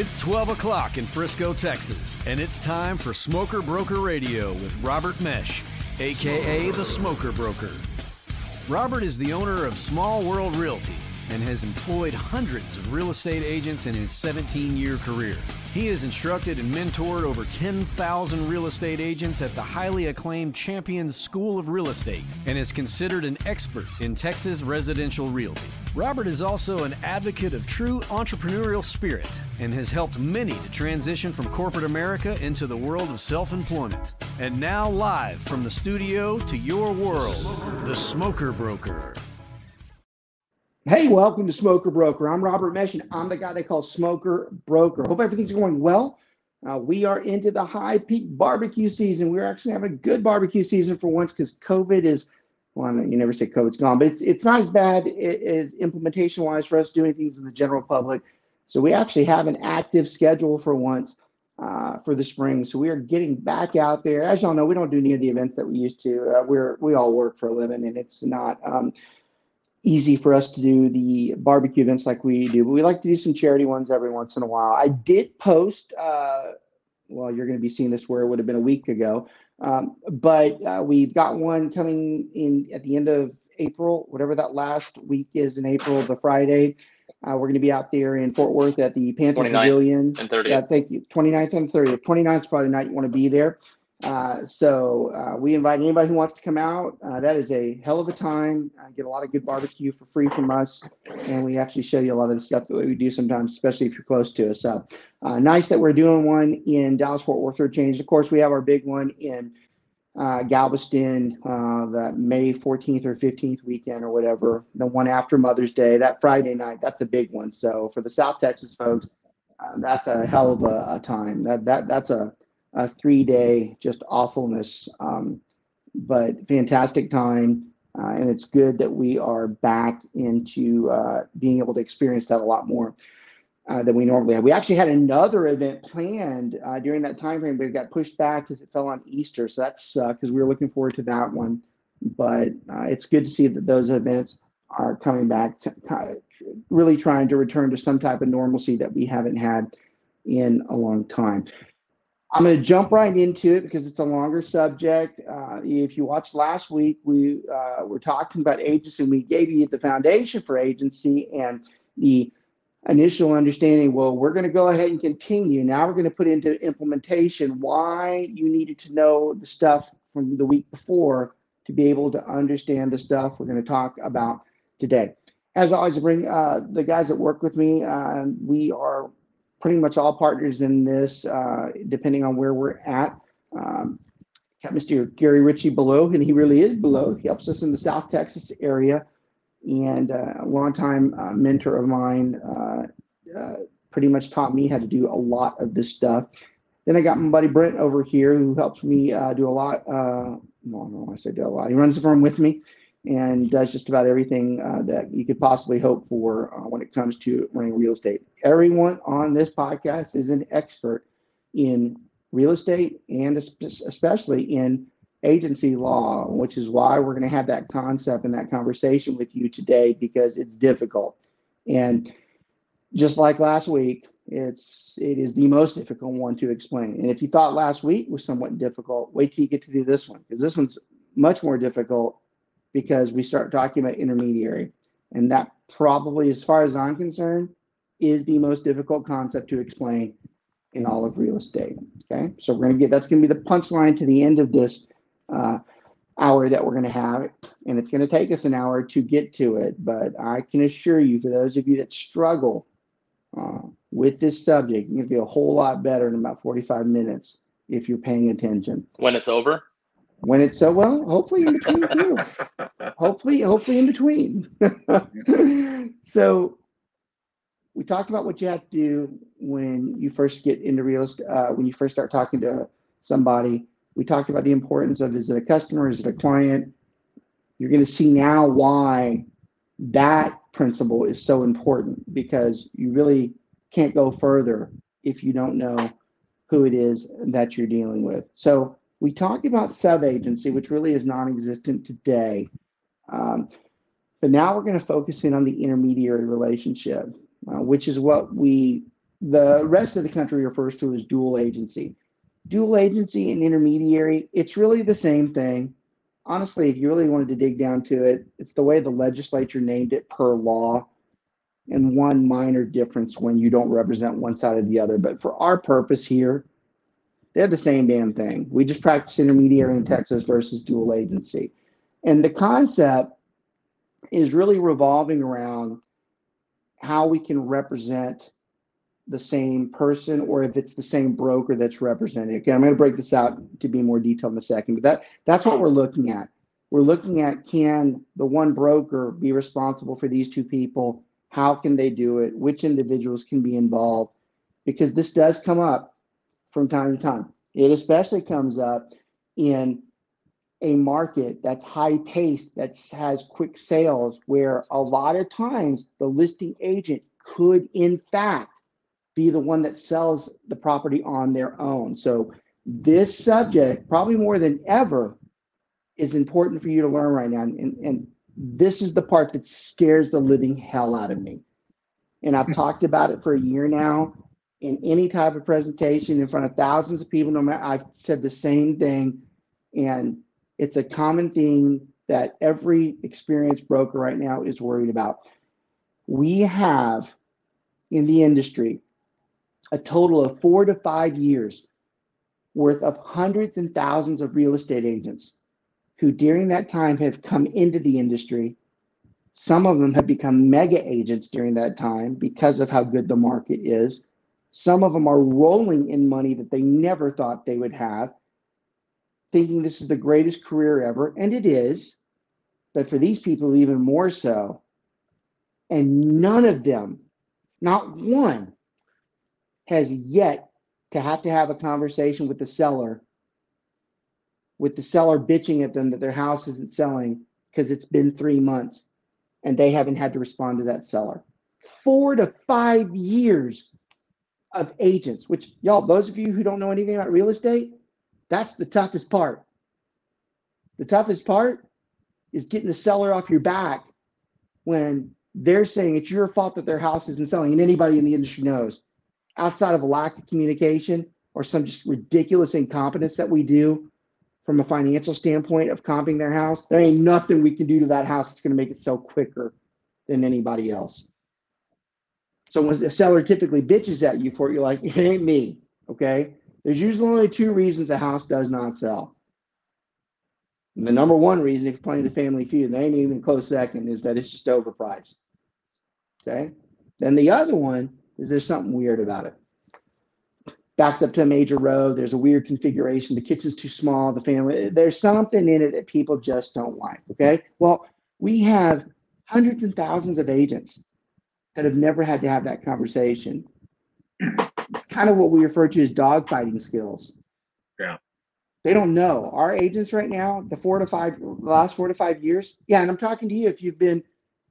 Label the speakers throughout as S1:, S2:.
S1: It's 12 o'clock in Frisco, Texas, and it's time for Smoker Broker Radio with Robert Mesh, aka the Smoker Broker. Robert is the owner of Small World Realty and has employed hundreds of real estate agents in his 17 year career. He has instructed and mentored over 10,000 real estate agents at the highly acclaimed Champions School of Real Estate and is considered an expert in Texas residential realty. Robert is also an advocate of true entrepreneurial spirit and has helped many to transition from corporate America into the world of self employment. And now, live from the studio to your world, the Smoker Broker.
S2: Hey, welcome to Smoker Broker. I'm Robert Mesh, and I'm the guy they call Smoker Broker. Hope everything's going well. Uh, we are into the high peak barbecue season. We're actually having a good barbecue season for once because COVID is, well, you never say COVID's gone, but it's it's not as bad as implementation wise for us doing things in the general public. So we actually have an active schedule for once uh, for the spring. So we are getting back out there. As y'all know, we don't do any of the events that we used to. Uh, we're we all work for a living, and it's not. Um, easy for us to do the barbecue events like we do, but we like to do some charity ones every once in a while. I did post, uh, well, you're going to be seeing this where it would have been a week ago, um, but uh, we've got one coming in at the end of April, whatever that last week is in April, the Friday. Uh, we're going to be out there in Fort Worth at the Panther Pavilion.
S3: And 30th.
S2: Yeah, thank you. 29th and 30th. 29th is probably the night you want to be there. Uh, so uh, we invite anybody who wants to come out. Uh, that is a hell of a time. I get a lot of good barbecue for free from us, and we actually show you a lot of the stuff that we do sometimes, especially if you're close to us. So uh, nice that we're doing one in Dallas Fort Worth or Change. Of course, we have our big one in uh, Galveston, that May 14th or 15th weekend or whatever. The one after Mother's Day, that Friday night. That's a big one. So for the South Texas folks, that's a hell of a, a time. That that that's a a three day just awfulness, um, but fantastic time. Uh, and it's good that we are back into uh, being able to experience that a lot more uh, than we normally have. We actually had another event planned uh, during that time frame, but it got pushed back because it fell on Easter. So that sucked because we were looking forward to that one. But uh, it's good to see that those events are coming back, to, really trying to return to some type of normalcy that we haven't had in a long time. I'm going to jump right into it because it's a longer subject. Uh, if you watched last week, we uh, were talking about agency and we gave you the foundation for agency and the initial understanding. Well, we're going to go ahead and continue. Now we're going to put into implementation why you needed to know the stuff from the week before to be able to understand the stuff we're going to talk about today. As always, I bring uh, the guys that work with me. Uh, we are pretty much all partners in this, uh, depending on where we're at. Um, got Mr. Gary Ritchie below, and he really is below. He helps us in the South Texas area, and uh, a longtime uh, mentor of mine. Uh, uh, pretty much taught me how to do a lot of this stuff. Then I got my buddy Brent over here, who helps me uh, do a lot. well, no, I say do a lot. He runs the firm with me and does just about everything uh, that you could possibly hope for uh, when it comes to running real estate. Everyone on this podcast is an expert in real estate and especially in agency law, which is why we're going to have that concept and that conversation with you today because it's difficult. And just like last week, it's it is the most difficult one to explain. And if you thought last week was somewhat difficult, wait till you get to do this one because this one's much more difficult because we start talking about intermediary. And that probably, as far as I'm concerned, is the most difficult concept to explain in all of real estate. Okay. So we're going to get that's going to be the punchline to the end of this uh, hour that we're going to have. And it's going to take us an hour to get to it. But I can assure you, for those of you that struggle uh, with this subject, you're to be a whole lot better in about 45 minutes if you're paying attention.
S3: When it's over?
S2: When it's so well hopefully in between hopefully hopefully in between. So we talked about what you have to do when you first get into real estate uh, when you first start talking to somebody. We talked about the importance of is it a customer is it a client? You're going to see now why that principle is so important because you really can't go further if you don't know who it is that you're dealing with. So we talked about sub-agency, which really is non-existent today. Um, but now we're going to focus in on the intermediary relationship, uh, which is what we the rest of the country refers to as dual agency. Dual agency and intermediary, it's really the same thing. Honestly, if you really wanted to dig down to it, it's the way the legislature named it per law and one minor difference when you don't represent one side or the other. But for our purpose here, they're the same damn thing. We just practice intermediary in Texas versus dual agency. And the concept is really revolving around how we can represent the same person or if it's the same broker that's represented. Okay, I'm going to break this out to be more detailed in a second, but that that's what we're looking at. We're looking at can the one broker be responsible for these two people? How can they do it? Which individuals can be involved? Because this does come up from time to time. It especially comes up in a market that's high paced, that has quick sales, where a lot of times the listing agent could, in fact, be the one that sells the property on their own. So, this subject, probably more than ever, is important for you to learn right now. And, and this is the part that scares the living hell out of me. And I've talked about it for a year now in any type of presentation in front of thousands of people. No matter, I've said the same thing. And it's a common theme that every experienced broker right now is worried about. We have in the industry a total of four to five years worth of hundreds and thousands of real estate agents who, during that time, have come into the industry. Some of them have become mega agents during that time because of how good the market is. Some of them are rolling in money that they never thought they would have thinking this is the greatest career ever, and it is, but for these people, even more so. And none of them, not one, has yet to have to have a conversation with the seller, with the seller bitching at them that their house isn't selling because it's been three months and they haven't had to respond to that seller. Four to five years of agents, which y'all, those of you who don't know anything about real estate, that's the toughest part. The toughest part is getting the seller off your back when they're saying it's your fault that their house isn't selling, and anybody in the industry knows. Outside of a lack of communication or some just ridiculous incompetence that we do from a financial standpoint of comping their house, there ain't nothing we can do to that house that's going to make it sell quicker than anybody else. So when the seller typically bitches at you for it, you're like, it ain't me. Okay. There's usually only two reasons a house does not sell. And the number one reason, if you're playing the family feud, they ain't even close second, is that it's just overpriced. Okay. Then the other one is there's something weird about it. Backs up to a major road. There's a weird configuration. The kitchen's too small. The family, there's something in it that people just don't like. Okay. Well, we have hundreds and thousands of agents that have never had to have that conversation it's kind of what we refer to as dogfighting skills.
S3: Yeah.
S2: They don't know. Our agents right now, the four to five, the last four to five years. Yeah, and I'm talking to you if you've been,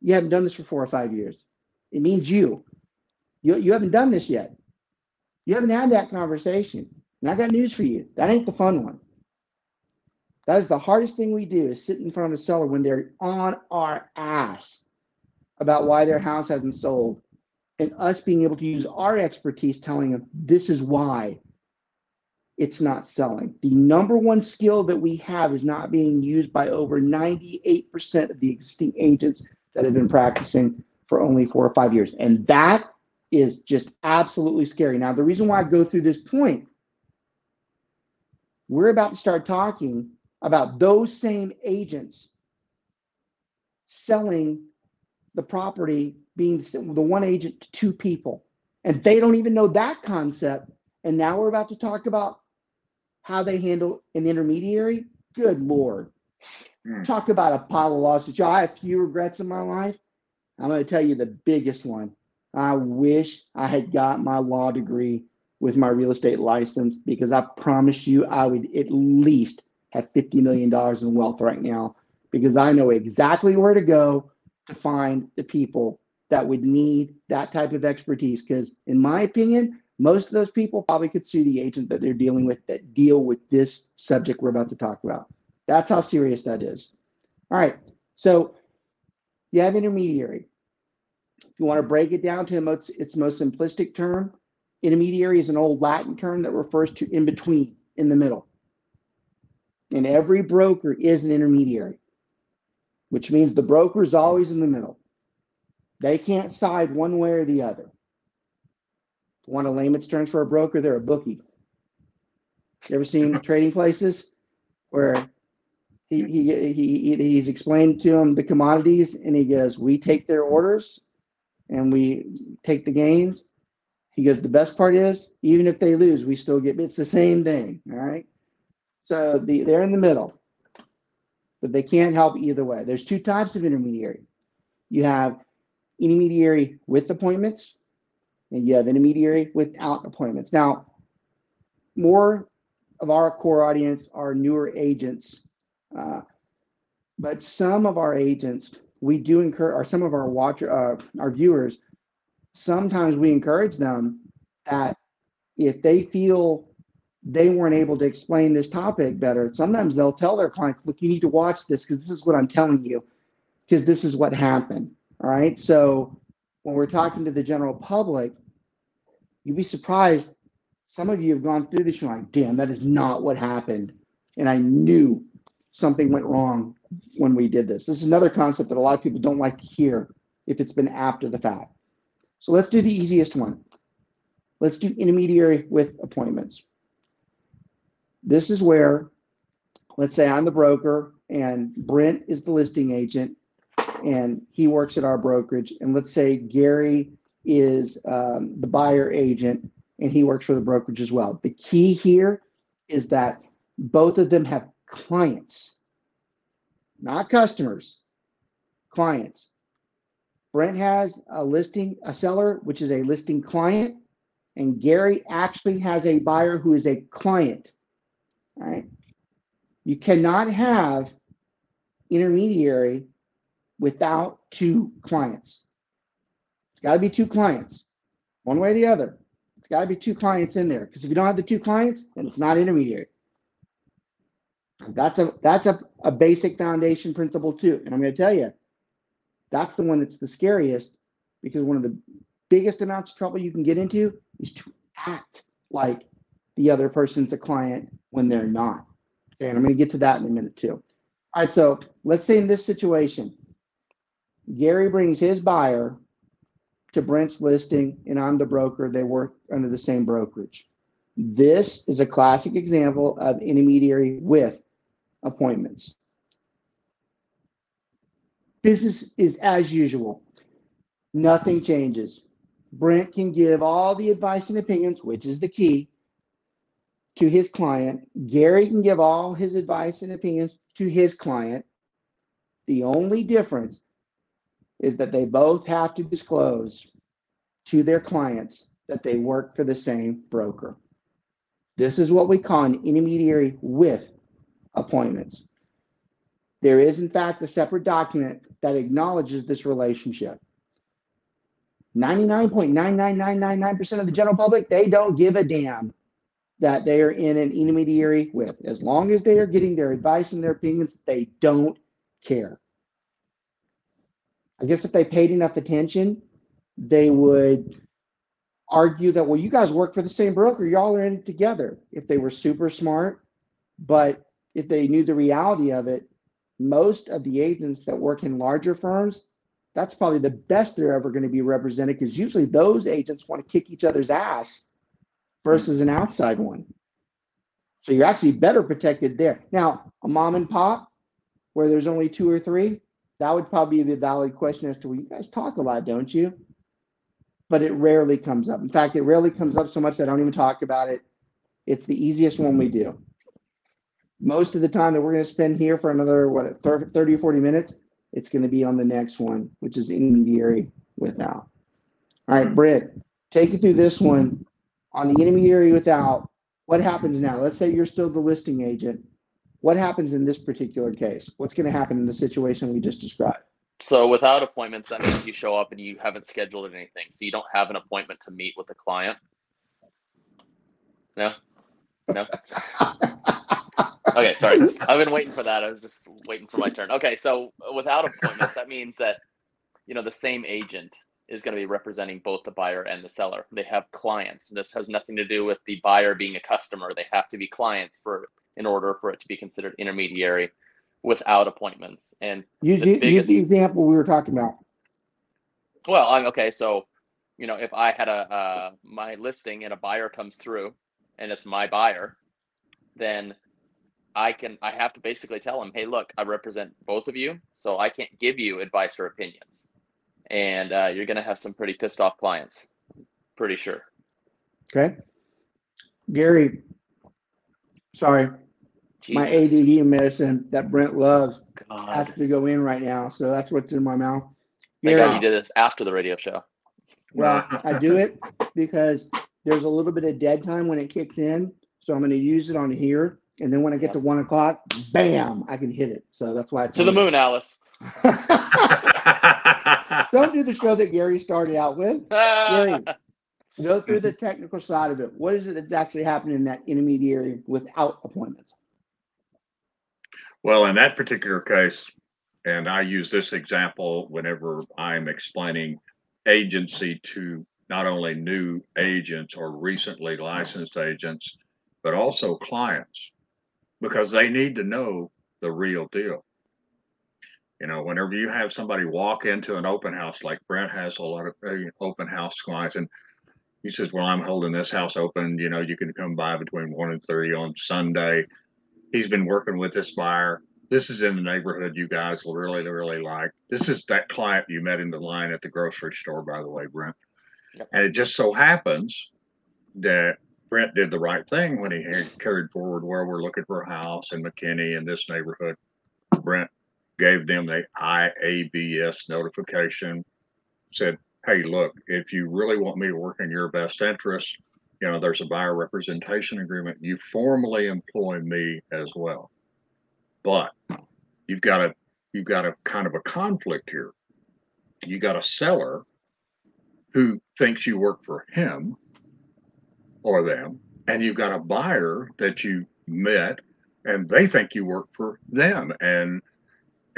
S2: you haven't done this for four or five years. It means you. You, you haven't done this yet. You haven't had that conversation. And I got news for you. That ain't the fun one. That is the hardest thing we do is sit in front of a seller when they're on our ass about why their house hasn't sold and us being able to use our expertise telling them this is why it's not selling. The number one skill that we have is not being used by over 98% of the existing agents that have been practicing for only four or five years. And that is just absolutely scary. Now, the reason why I go through this point, we're about to start talking about those same agents selling the property being the one agent to two people. And they don't even know that concept. And now we're about to talk about how they handle an intermediary. Good Lord. Mm. Talk about a pile of lawsuits. I have few regrets in my life. I'm going to tell you the biggest one. I wish I had got my law degree with my real estate license because I promise you I would at least have $50 million in wealth right now because I know exactly where to go to find the people that would need that type of expertise. Because, in my opinion, most of those people probably could sue the agent that they're dealing with that deal with this subject we're about to talk about. That's how serious that is. All right. So you have intermediary. If you want to break it down to its most simplistic term, Intermediary is an old Latin term that refers to in between, in the middle. And every broker is an intermediary, which means the broker is always in the middle. They can't side one way or the other. Want a layman's terms for a broker? They're a bookie. You ever seen trading places where he, he, he, he's explained to them the commodities and he goes, We take their orders and we take the gains. He goes, The best part is, even if they lose, we still get it's the same thing. All right. So the, they're in the middle, but they can't help either way. There's two types of intermediary. You have intermediary with appointments, and you have intermediary without appointments. Now, more of our core audience are newer agents, uh, but some of our agents, we do encourage, or some of our watcher, uh, our viewers, sometimes we encourage them that if they feel they weren't able to explain this topic better, sometimes they'll tell their client, look, you need to watch this because this is what I'm telling you, because this is what happened. All right. So when we're talking to the general public, you'd be surprised. Some of you have gone through this, you're like, damn, that is not what happened. And I knew something went wrong when we did this. This is another concept that a lot of people don't like to hear if it's been after the fact. So let's do the easiest one. Let's do intermediary with appointments. This is where, let's say I'm the broker and Brent is the listing agent and he works at our brokerage. And let's say Gary is um, the buyer agent and he works for the brokerage as well. The key here is that both of them have clients, not customers, clients. Brent has a listing, a seller, which is a listing client, and Gary actually has a buyer who is a client. Right. You cannot have intermediary without two clients. It's got to be two clients, one way or the other. It's got to be two clients in there because if you don't have the two clients, then it's not intermediary. That's a that's a, a basic foundation principle too. And I'm going to tell you, that's the one that's the scariest because one of the biggest amounts of trouble you can get into is to act like the other person's a client when they're not. Okay, and I'm going to get to that in a minute too. All right, so let's say in this situation, Gary brings his buyer to Brent's listing, and I'm the broker. They work under the same brokerage. This is a classic example of intermediary with appointments. Business is as usual. Nothing changes. Brent can give all the advice and opinions, which is the key, to his client. Gary can give all his advice and opinions to his client. The only difference is that they both have to disclose to their clients that they work for the same broker. This is what we call an intermediary with appointments. There is, in fact, a separate document that acknowledges this relationship. 99.99999% of the general public, they don't give a damn that they are in an intermediary with. As long as they are getting their advice and their opinions, they don't care. I guess if they paid enough attention, they would argue that, well, you guys work for the same broker, y'all are in it together. If they were super smart, but if they knew the reality of it, most of the agents that work in larger firms, that's probably the best they're ever going to be represented because usually those agents want to kick each other's ass versus an outside one. So you're actually better protected there. Now, a mom and pop where there's only two or three, that would probably be a valid question as to, well, you guys talk a lot, don't you? But it rarely comes up. In fact, it rarely comes up so much that I don't even talk about it. It's the easiest one we do. Most of the time that we're going to spend here for another, what, 30 or 40 minutes, it's going to be on the next one, which is intermediary without. All right, Britt, take you through this one on the intermediary without. What happens now? Let's say you're still the listing agent what happens in this particular case? What's going to happen in the situation we just described?
S3: So without appointments, that means you show up and you haven't scheduled anything. So you don't have an appointment to meet with the client. No, no. okay, sorry. I've been waiting for that. I was just waiting for my turn. Okay, so without appointments, that means that you know the same agent is going to be representing both the buyer and the seller. They have clients. This has nothing to do with the buyer being a customer. They have to be clients for in order for it to be considered intermediary without appointments. And
S2: use,
S3: the
S2: the, use the example we were talking about.
S3: well, I'm okay. So, you know, if I had a uh, my listing and a buyer comes through, and it's my buyer, then I can I have to basically tell him, hey, look, I represent both of you, so I can't give you advice or opinions, and uh, you're gonna have some pretty pissed off clients, pretty sure.
S2: Okay. Gary, sorry, my
S3: Jesus,
S2: ADD medicine that Brent loves has
S3: God.
S2: to go in right now. So that's what's in my mouth.
S3: Thank God you did this after the radio show.
S2: well, I do it because there's a little bit of dead time when it kicks in. So I'm going to use it on here. And then when I get to one o'clock, bam, I can hit it. So that's why it's
S3: To the
S2: on
S3: moon, Alice.
S2: Don't do the show that Gary started out with. Gary, go through the technical side of it. What is it that's actually happening in that intermediary without appointments?
S4: Well, in that particular case, and I use this example whenever I'm explaining agency to not only new agents or recently licensed agents, but also clients, because they need to know the real deal. You know, whenever you have somebody walk into an open house, like Brent has a lot of uh, open house clients, and he says, Well, I'm holding this house open. You know, you can come by between one and three on Sunday he's been working with this buyer. This is in the neighborhood you guys will really, really like. This is that client you met in the line at the grocery store, by the way, Brent.
S3: Yep.
S4: And it just so happens that Brent did the right thing when he carried forward where we're looking for a house in McKinney in this neighborhood. Brent gave them the IABS notification, said, Hey, look, if you really want me to work in your best interest, you know, there's a buyer representation agreement. You formally employ me as well. But you've got a you've got a kind of a conflict here. You got a seller who thinks you work for him or them, and you've got a buyer that you met and they think you work for them. And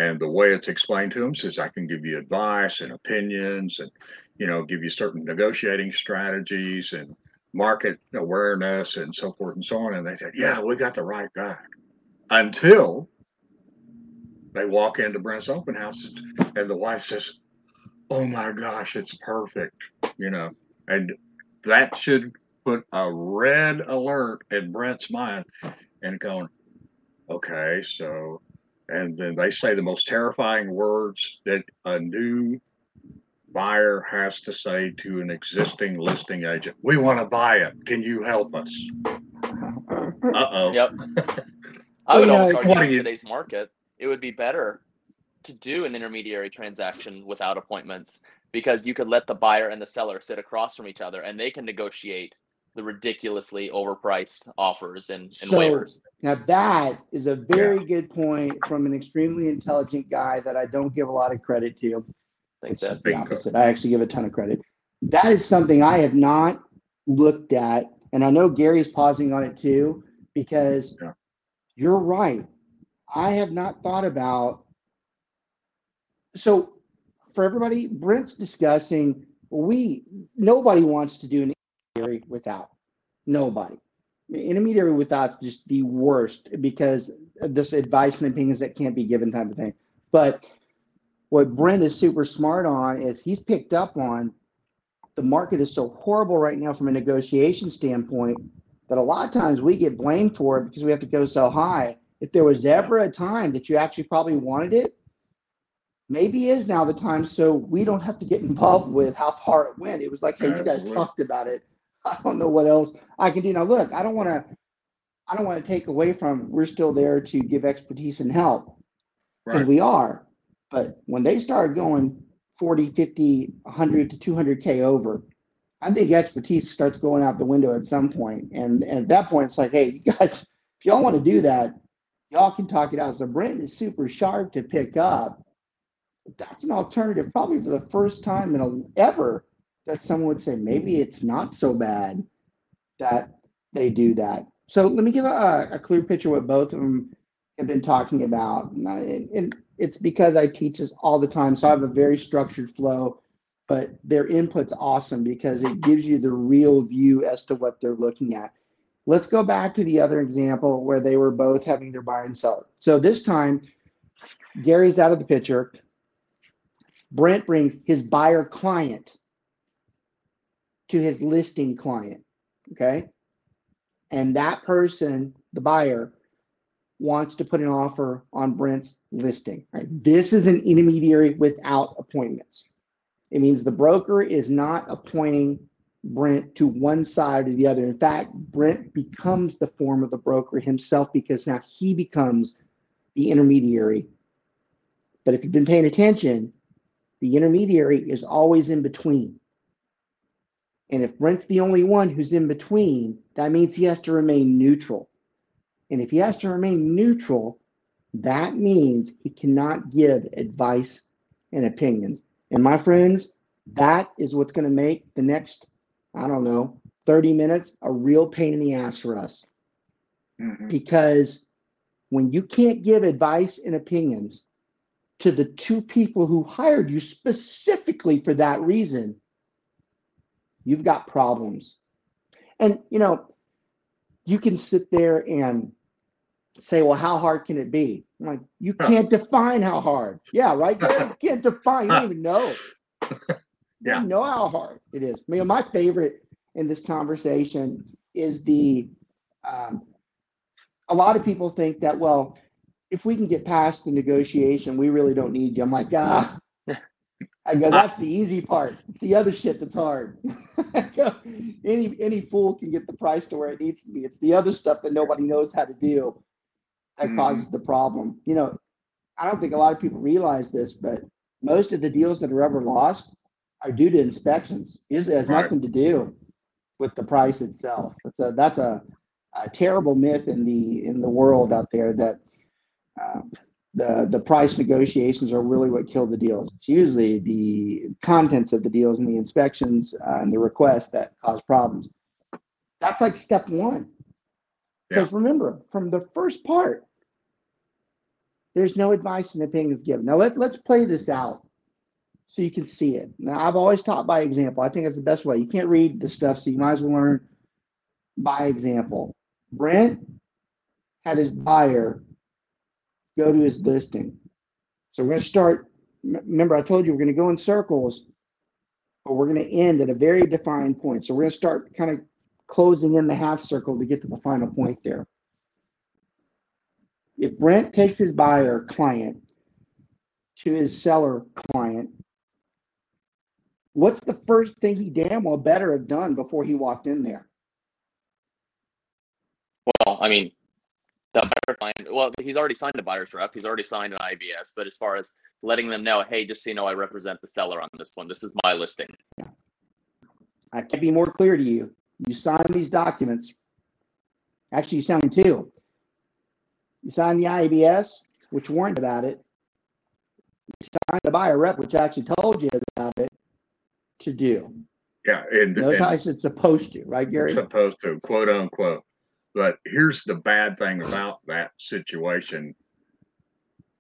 S4: and the way it's explained to them says I can give you advice and opinions and you know give you certain negotiating strategies and market awareness and so forth and so on. And they said, Yeah, we got the right guy. Until they walk into Brent's open house and the wife says, Oh my gosh, it's perfect. You know, and that should put a red alert in Brent's mind and going, Okay, so and then they say the most terrifying words that a new buyer has to say to an existing listing agent we want to buy it. Can you help us? Uh-oh.
S3: Yep. I would
S2: Well,
S3: almost
S2: yeah,
S3: argue in today's market, it would be better to do an intermediary transaction without appointments because you could let the buyer and the seller sit across from each other and they can negotiate the ridiculously overpriced offers and, and
S2: So-
S3: waivers.
S2: Now that is a very good point from an extremely intelligent guy that I don't give a lot of credit to.
S3: Thanks,
S2: It's just the opposite. I actually give a ton of credit. That is something I have not looked at, and I know Gary's pausing on it too, because
S4: Yeah.
S2: you're right. I have not thought about. So, for everybody, Brent's discussing. We nobody wants to do an intermediary without. Nobody. Intermediary without just the worst because this advice and opinions that can't be given type of thing. But what Brent is super smart on is he's picked up on the market is so horrible right now from a negotiation standpoint that a lot of times we get blamed for it because we have to go so high. If there was ever a time that you actually probably wanted it, maybe is now the time so we don't have to get involved with how far it went. It was like, hey, you guys talked about it. I don't know what else I can do. Now look, I don't want to I don't want to take away from we're still there to give expertise and help because
S4: Right.
S2: we are. But when they start going 40, 50, 100 to 200K over, I think expertise starts going out the window at some point. And, and at that point, it's like, hey, you guys, if y'all want to do that, y'all can talk it out. So Brent is super sharp to pick up. That's an alternative, probably for the first time in a, ever that someone would say maybe it's not so bad that they do that. So let me give a, a clear picture what both of them have been talking about. And, I- and it's because I teach this all the time. So I have a very structured flow but their input's awesome because it gives you the real view as to what they're looking at. Let's go back to the other example where they were both having their buyer and seller. So this time, Gary's out of the picture. Brent brings his buyer client to his listing client. Okay. And that person, the buyer, wants to put an offer on Brent's listing. Right? This is an intermediary without appointments. It means the broker is not appointing Brent to one side or the other. In fact, Brent becomes the form of the broker himself because now he becomes the intermediary. But if you've been paying attention, the intermediary is always in between. And if Brent's the only one who's in between, that means he has to remain neutral. And if he has to remain neutral, that means he cannot give advice and opinions. And my friends, that is what's going to make the next, I don't know, 30 minutes a real pain in the ass for us. Mm-hmm. Because when you can't give advice and opinions to the two people who hired you specifically for that reason, you've got problems. And, you know, you can sit there and say, well, how hard can it be? I'm like, you can't define how hard. Yeah, right. You can't define, you don't even know. You yeah. don't know how hard it is. I mean, my favorite in this conversation is the um, a lot of people think that, well, if we can get past the negotiation, we really don't need you. I'm like, ah. I go, that's the easy part. It's the other shit that's hard. go, any any fool can get the price to where it needs to be. It's the other stuff that nobody knows how to do that mm-hmm. causes the problem. You know, I don't think a lot of people realize this, but most of the deals that are ever lost are due to inspections. It has right. nothing to do with the price itself. A, that's a, a, terrible myth in the in the world out there that uh, the the price negotiations are really what kill the deals. It's usually the contents of the deals and the inspections uh, and the requests that cause problems. That's like step one. Because yeah. remember, from the first part, there's no advice and opinions given. Now let, let's play this out so you can see it. Now I've always taught by example. I think it's the best way. You can't read the stuff, so you might as well learn by example. Brent had his buyer go to his listing. So we're going to start. Remember, I told you we're going to go in circles, but we're going to end at a very defined point. So we're going to start kind of closing in the half circle to get to the final point there. If Brent takes his buyer client to his seller client, what's the first thing he damn well better have done before he walked in there?
S3: Well, I mean, the buyer client, well, he's already signed a buyer's rep. He's already signed an IBS. But as far as letting them know, hey, just so you know, I represent the seller on this one. This is my listing. Yeah.
S2: I can't be more clear to you. You sign these documents. Actually, you sign two. You sign the IABS, which warned about it. You sign the buyer rep, which actually told you about it to do.
S4: Yeah, and
S2: those how it's supposed to, right, Gary?
S4: Supposed to, quote unquote. But here's the bad thing about that situation: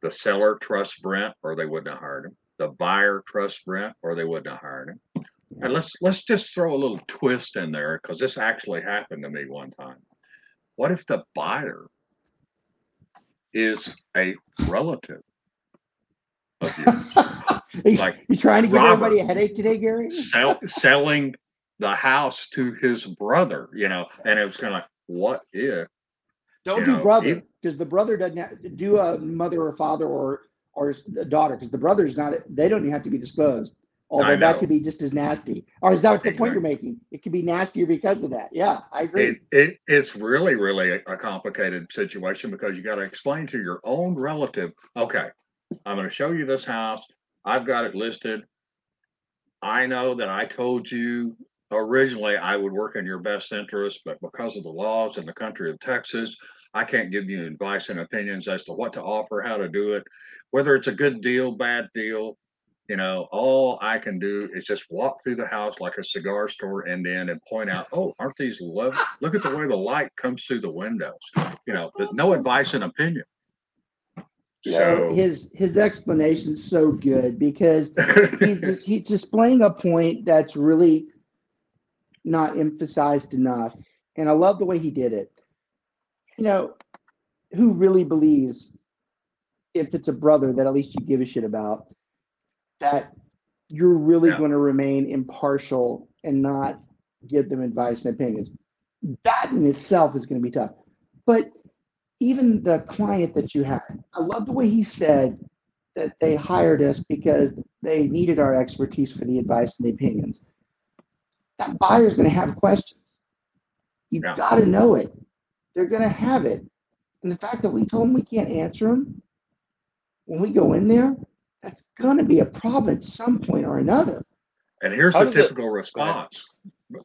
S4: the seller trusts Brent, or they wouldn't have hired him. The buyer trusts Brent, or they wouldn't have hired him. And let's let's just throw a little twist in there because this actually happened to me one time. What if the buyer is a relative
S2: of you? he's, like he's trying to give Robert everybody a headache today, Gary.
S4: sell, selling the house to his brother, you know, and it was kind of like, what if?
S2: Don't do know, brother because the brother doesn't have to do a mother or father or or a daughter because the brother's not. They don't even have to be disclosed. Although that could be just as nasty. Or is that exactly. the point you're making? It could be nastier because of that. Yeah, I agree.
S4: It, it, it's really, really a, complicated situation because you got to explain to your own relative, okay, I'm going to show you this house. I've got it listed. I know that I told you originally I would work in your best interest, but because of the laws in the country of Texas, I can't give you advice and opinions as to what to offer, how to do it, whether it's a good deal, bad deal you know, all I can do is just walk through the house like a cigar store and then and point out, oh, aren't these lovely? Look at the way the light comes through the windows. You know, but no advice and opinion.
S2: so his his explanation is so good because he's just he's displaying a point that's really not emphasized enough. And I love the way he did it. You know, who really believes if it's a brother that at least you give a shit about that you're really yeah. going to remain impartial and not give them advice and opinions. That in itself is going to be tough. But even the client that you had, I love the way he said that they hired us because they needed our expertise for the advice and the opinions. That buyer is going to have questions. You've yeah. got to know it. They're going to have it. And the fact that we told them we can't answer them when we go in there, that's going to be a problem at some point or another.
S4: And here's How the typical it, response.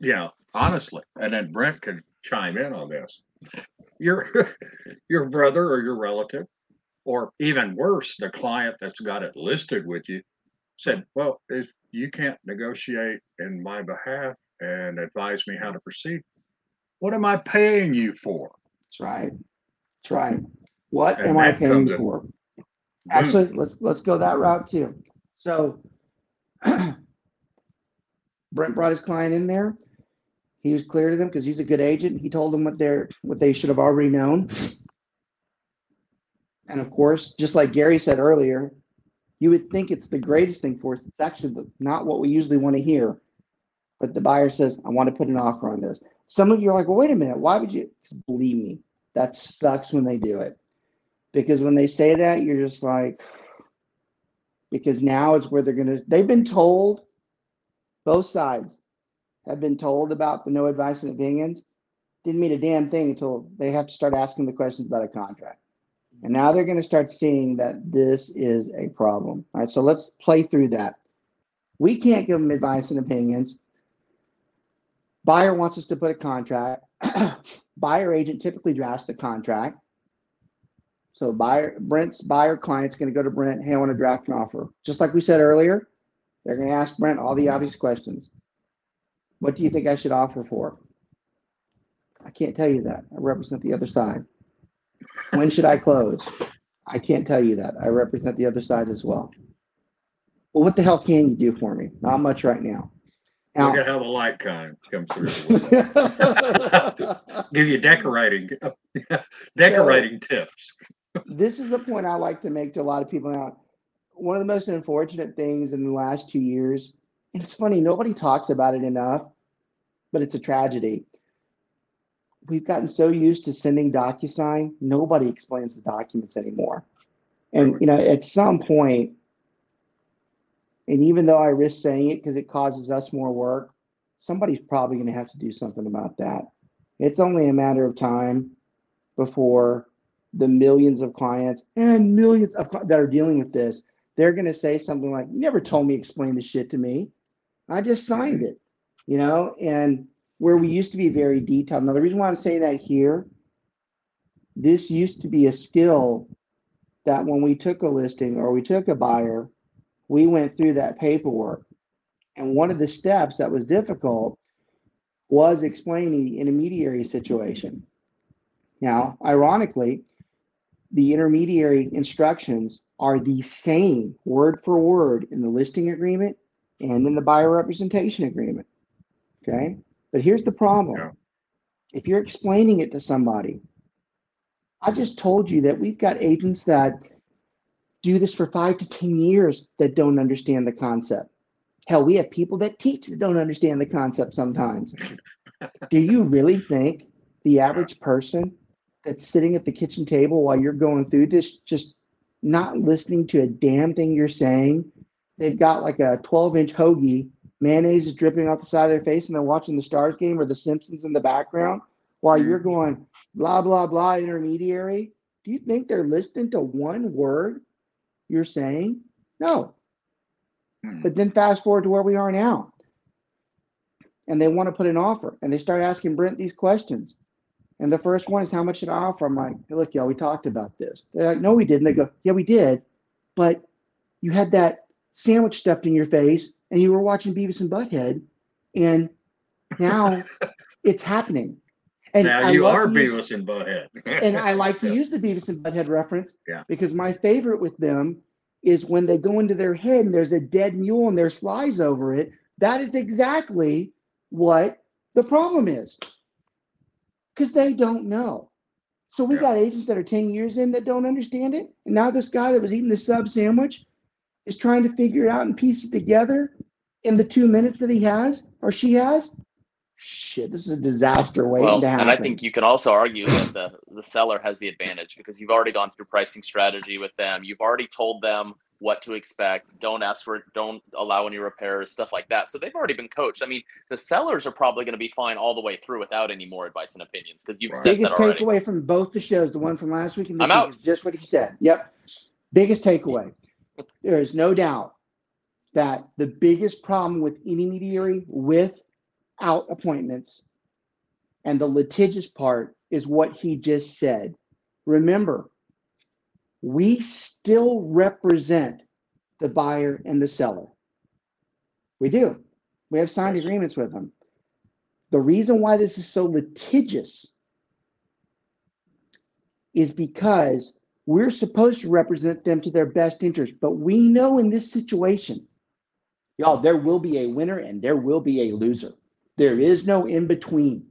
S4: Yeah, honestly. And then Brent can chime in on this. Your your brother or your relative, or even worse, the client that's got it listed with you, said, Well, if you can't negotiate in my behalf and advise me how to proceed, what am I paying you for?
S2: That's right. That's right. What and am I paying for? Hmm. Actually, let's let's go that route too. So Brent brought his client in there. He was clear to them because he's a good agent. He told them what they're what they should have already known. And of course, just like Gary said earlier, you would think it's the greatest thing for us. It's actually not what we usually want to hear. But the buyer says, I want to put an offer on this. Some of you are like, well, wait a minute. Why would you? Believe me, that sucks when they do it because when they say that, you're just like, because now it's where they're going to, they've been told, both sides have been told about the no advice and opinions. Didn't mean a damn thing until they have to start asking the questions about a contract. And now they're going to start seeing that this is a problem. All right, so let's play through that. We can't give them advice and opinions. Buyer wants us to put a contract. Buyer agent typically drafts the contract. So buyer Brent's buyer client's going to go to Brent, hey, I want to draft an offer. Just like we said earlier, they're going to ask Brent all the obvious questions. What do you think I should offer for? I can't tell you that. I represent the other side. When should I close? I can't tell you that. I represent the other side as well. Well, what the hell can you do for me? Not much right now.
S4: Now, Look at how the light kind comes through. Give you decorating decorating so, tips
S2: this is the point I like to make to a lot of people now. One of the most unfortunate things in the last two years, and it's funny, nobody talks about it enough, but it's a tragedy. We've gotten so used to sending DocuSign, nobody explains the documents anymore. And you know, at some point, and even though I risk saying it because it causes us more work, somebody's probably going to have to do something about that. It's only a matter of time before the millions of clients and millions of that are dealing with this, they're going to say something like, "You never told me explain the shit to me. I just signed it." You know, and where we used to be very detailed. Now, the reason why I'm saying that here, this used to be a skill that when we took a listing or we took a buyer, we went through that paperwork. And one of the steps that was difficult was explaining the intermediary situation. Now, ironically, the intermediary instructions are the same word for word in the listing agreement and in the buyer representation agreement. Okay. But here's the problem yeah. if you're explaining it to somebody, I just told you that we've got agents that do this for five to 10 years that don't understand the concept. Hell, we have people that teach that don't understand the concept sometimes. do you really think the average person that's sitting at the kitchen table while you're going through this, just not listening to a damn thing you're saying. They've got like a 12 inch hoagie, mayonnaise is dripping off the side of their face, and they're watching the Stars game or the Simpsons in the background while you're mm-hmm. going blah, blah, blah, intermediary. Do you think they're listening to one word you're saying? No. Hmm. But then fast forward to where we are now. And they want to put an offer and they start asking Brent these questions. And the first one is how much should I offer? I'm like, hey, look, y'all, we talked about this. They're like, no, we didn't. They go, yeah, we did. But you had that sandwich stuffed in your face and you were watching Beavis and Butthead. And now it's happening. And
S4: now
S2: I
S4: you are
S2: to use-
S4: Beavis and Butthead.
S2: and I like to use the Beavis and Butthead reference
S4: Yeah.
S2: because my favorite with them is when they go into their head and there's a dead mule and there's flies over it. That is exactly what the problem is because they don't know. So we
S4: Yeah.
S2: got agents that are 10 years in that don't understand it. And now this guy that was eating the sub sandwich is trying to figure it out and piece it together in the two minutes that he has or she has. Shit, this is a disaster waiting
S3: Well,
S2: to happen.
S3: and I think you can also argue that the, the seller has the advantage because you've already gone through pricing strategy with them. You've already told them what to expect. Don't ask for, it, don't allow any repairs, stuff like that. So they've already been coached. I mean, the sellers are probably going to be fine all the way through without any more advice and opinions because you've
S4: Right.
S3: said
S2: biggest takeaway from both the shows, the one from last week and this week, is just what he said. Yep. Biggest takeaway. There is no doubt that the biggest problem with intermediary without appointments and the litigious part is what he just said. Remember, we still represent the buyer and the seller. We do. We have signed agreements with them. The reason why this is so litigious is because we're supposed to represent them to their best interest. But we know in this situation, y'all, there will be a winner and there will be a loser. There is no in between.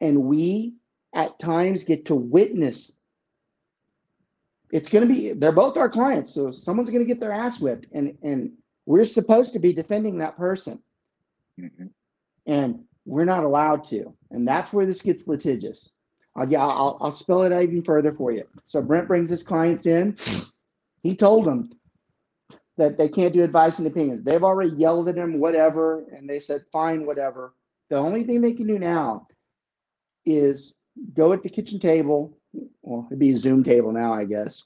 S2: And we at times get to witness. It's going to be, they're both our clients. So someone's going to get their ass whipped. And, and we're supposed to be defending that person
S4: Mhm.
S2: and we're not allowed to. And that's where this gets litigious. I'll, I'll, I'll spell it out even further for you. So Brent brings his clients in. He told them that they can't do advice and opinions. They've already yelled at him, whatever, and they said, fine, whatever. The only thing they can do now is go at the kitchen table. Well, it'd be a Zoom table now, I guess.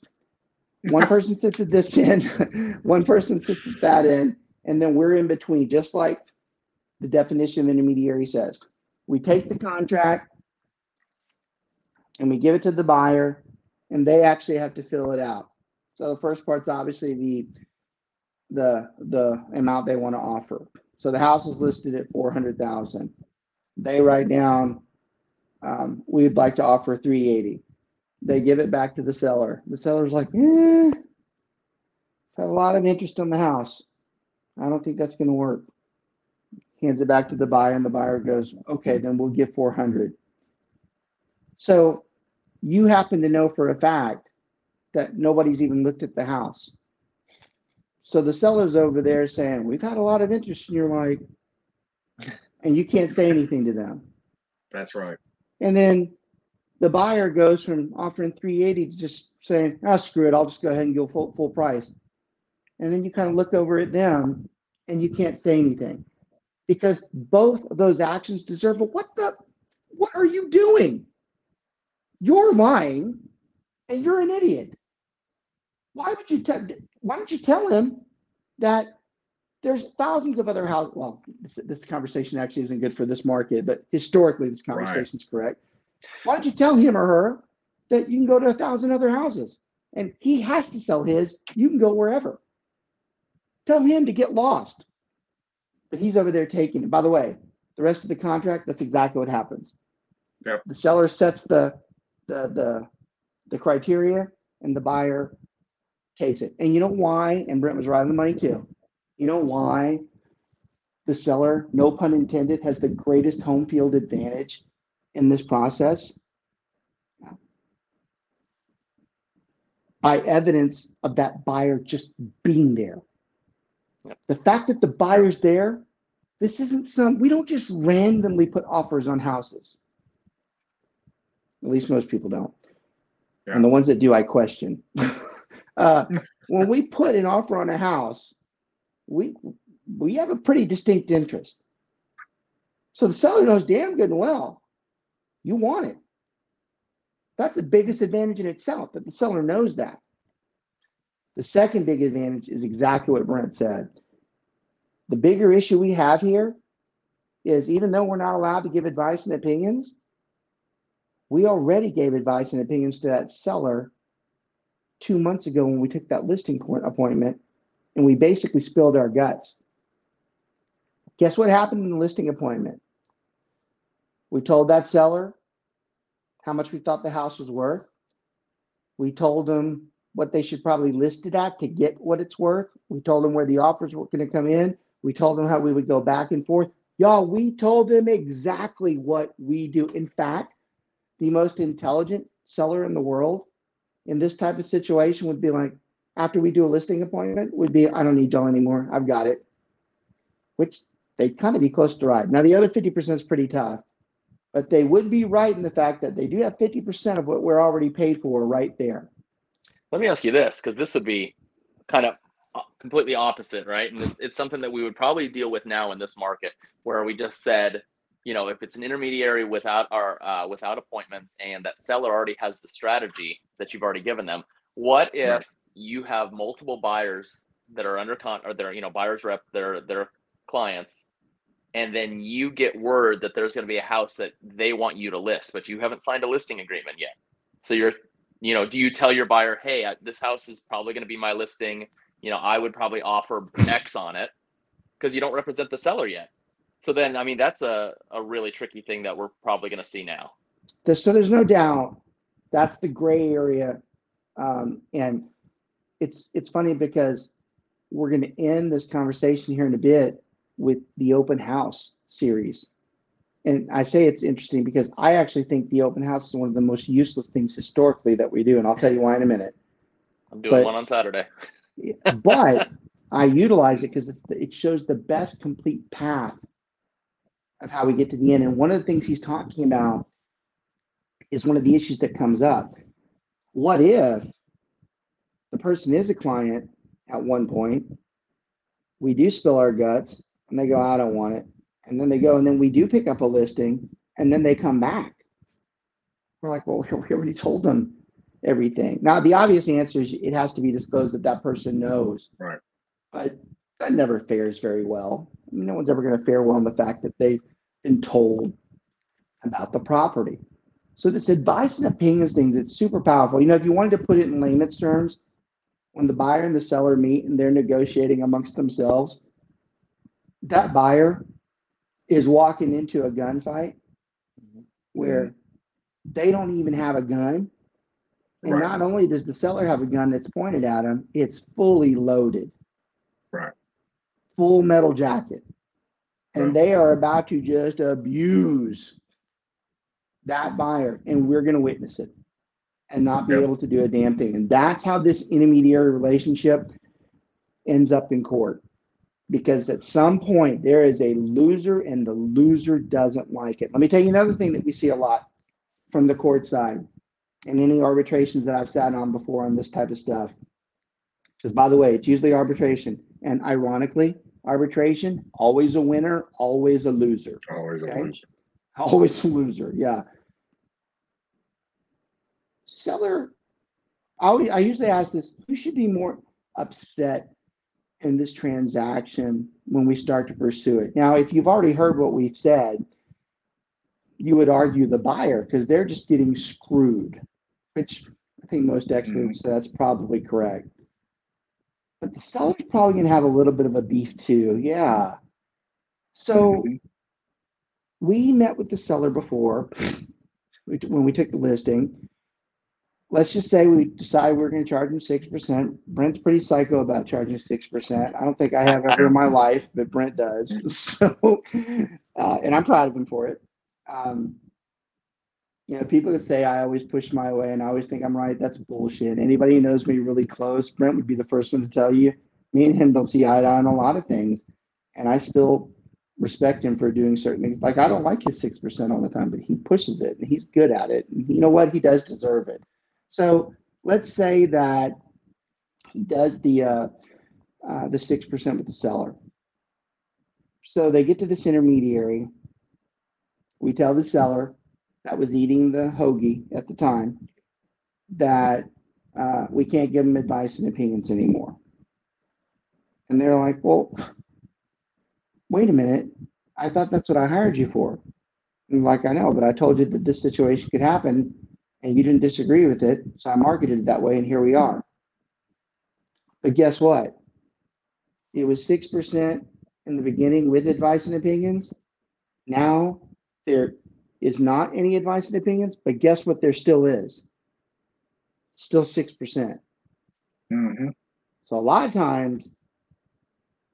S2: One person sits at this end, one person sits at that end, and then we're in between, just like the definition of intermediary says. We take the contract and we give it to the buyer, and they actually have to fill it out. So the first part's obviously the the the amount they want to offer. So the house is listed at four hundred thousand. They write down, um, we'd like to offer three eighty. They give it back to the seller. The seller's like, eh, had a lot of interest on the house. I don't think that's going to work hands it back to the buyer and the buyer goes okay then we'll give 400 so you happen to know for a fact that nobody's even looked at the house so the seller's over there saying we've had a lot of interest and you're like and you can't say anything to them.
S4: That's right.
S2: and then the buyer goes from offering 380 to just saying ah screw it i'll just go ahead and go full, full price. And then you kind of look over at them and you can't say anything because both of those actions deserve but what the what are you doing? You're lying and you're an idiot. Why would you tell why don't you tell him that there's thousands of other houses well this, this conversation actually isn't good for this market but historically this
S4: Right.
S2: conversation is correct why don't you tell him or her that you can go to a thousand other houses and he has to sell his you can go wherever tell him to get lost but he's over there taking it. By the way, the rest of the contract, that's exactly what happens.
S4: Yep.
S2: The seller sets the the the the criteria and the buyer takes it. And you know why? And Brent was right on the money too. You know why the seller, no pun intended, has the greatest home field advantage in this process? By evidence of that buyer just being there. The fact that the buyer's there, this isn't some, we don't just randomly put offers on houses. At least most people don't. And the ones that do, I question. uh, when we put an offer on a house, we we have a pretty distinct interest. So the seller knows damn good and well you want it. That's the biggest advantage in itself that the seller knows that. The second big advantage is exactly what Brent said. The bigger issue we have here is even though we're not allowed to give advice and opinions, we already gave advice and opinions to that seller two months ago when we took that listing point appointment and we basically spilled our guts. Guess what happened in the listing appointment? We told that seller how much we thought the house was worth. We told them what they should probably list it at to get what it's worth. We told them where the offers were going to come in. We told them how we would go back and forth. Y'all, we told them exactly what we do. In fact, the most intelligent seller in the world in this type of situation would be like, after we do a listing appointment, would be, I don't need y'all anymore. I've got it. Which they'd kind of be close to right. Now, the other 50% is pretty tough, but they would be right in the fact that they do have 50% of what we're already paid for right there.
S3: Let me ask you this, because this would be kind of completely opposite, right? And it's, it's something that we would probably deal with now in this market, where we just said, you know, if it's an intermediary without our uh, without appointments, and that seller already has the strategy that you've already given them, what if right. you have multiple buyers that are under con or they're you know buyers rep their their clients, and then you get word that there's going to be a house that they want you to list, but you haven't signed a listing agreement yet. So you're you know, do you tell your buyer, hey, this house is probably going to be my listing? You know, I would probably offer X on it because you don't represent the seller yet. So then, I mean, that's a, a really tricky thing that we're probably going to see now.
S2: So there's no doubt that's the gray area. Um, and it's it's funny because we're going to end this conversation here in a bit with the open house series and I say it's interesting because I actually think the open house is one of the most useless things historically that we do, and I'll tell you why in a minute.
S3: I'm doing but, one on Saturday.
S2: but I utilize it because it shows the best complete path of how we get to the end. And one of the things he's talking about is one of the issues that comes up. What if the person is a client at one point? We do spill our guts, and they go, "I don't want it." and then they go and then we do pick up a listing and then they come back we're like well we already told them everything now the obvious answer is it has to be disclosed that that person knows
S4: right
S2: but that never fares very well I mean, no one's ever going to fare well on the fact that they've been told about the property so this advice and opinions thing it's super powerful you know if you wanted to put it in layman's terms when the buyer and the seller meet and they're negotiating amongst themselves that buyer is walking into a gunfight mm-hmm. where they don't even have a gun. And right. not only does the seller have a gun that's pointed at him, it's fully loaded. Full metal jacket. And they are about to just abuse that buyer. And we're going to witness it and not be yep. able to do a damn thing. And that's how this intermediary relationship ends up in court because at some point there is a loser and the loser doesn't like it. Let me tell you another thing that we see a lot from the court side and any arbitrations that I've sat on before on this type of stuff. Because by the way, it's usually arbitration. And ironically, arbitration, always a winner, always a loser.
S4: Always okay? a loser.
S2: Always a loser, yeah. Seller, I, I usually ask this who should be more upset in this transaction when we start to pursue it. Now, if you've already heard what we've said, you would argue the buyer because they're just getting screwed, which I think most experts say that's probably correct. But the seller's probably going to have a little bit of a beef too. Yeah. So we met with the seller before when we took the listing let's just say we decide we're going to charge him 6%. Brent's pretty psycho about charging 6%. I don't think I have ever in my life, but Brent does. So, uh, and I'm proud of him for it. Um, you know, people that say I always push my way and I always think I'm right. That's bullshit. Anybody who knows me really close, Brent would be the first one to tell you. Me and him don't see eye to eye on a lot of things. And I still respect him for doing certain things. Like I don't like his 6% all the time, but he pushes it and he's good at it. And you know what? He does deserve it. So let's say that he does the uh, uh, the six percent with the seller. So they get to this intermediary. We tell the seller that was eating the hoagie at the time that uh, we can't give them advice and opinions anymore. And they're like, well, wait a minute. I thought that's what I hired you for. And like, I know, but I told you that this situation could happen and you didn't disagree with it. So I marketed it that way, and here we are. But guess what? It was 6% in the beginning with advice and opinions. Now there is not any advice and opinions, but guess what there still is? Still 6%.
S4: Mhm.
S2: So a lot of times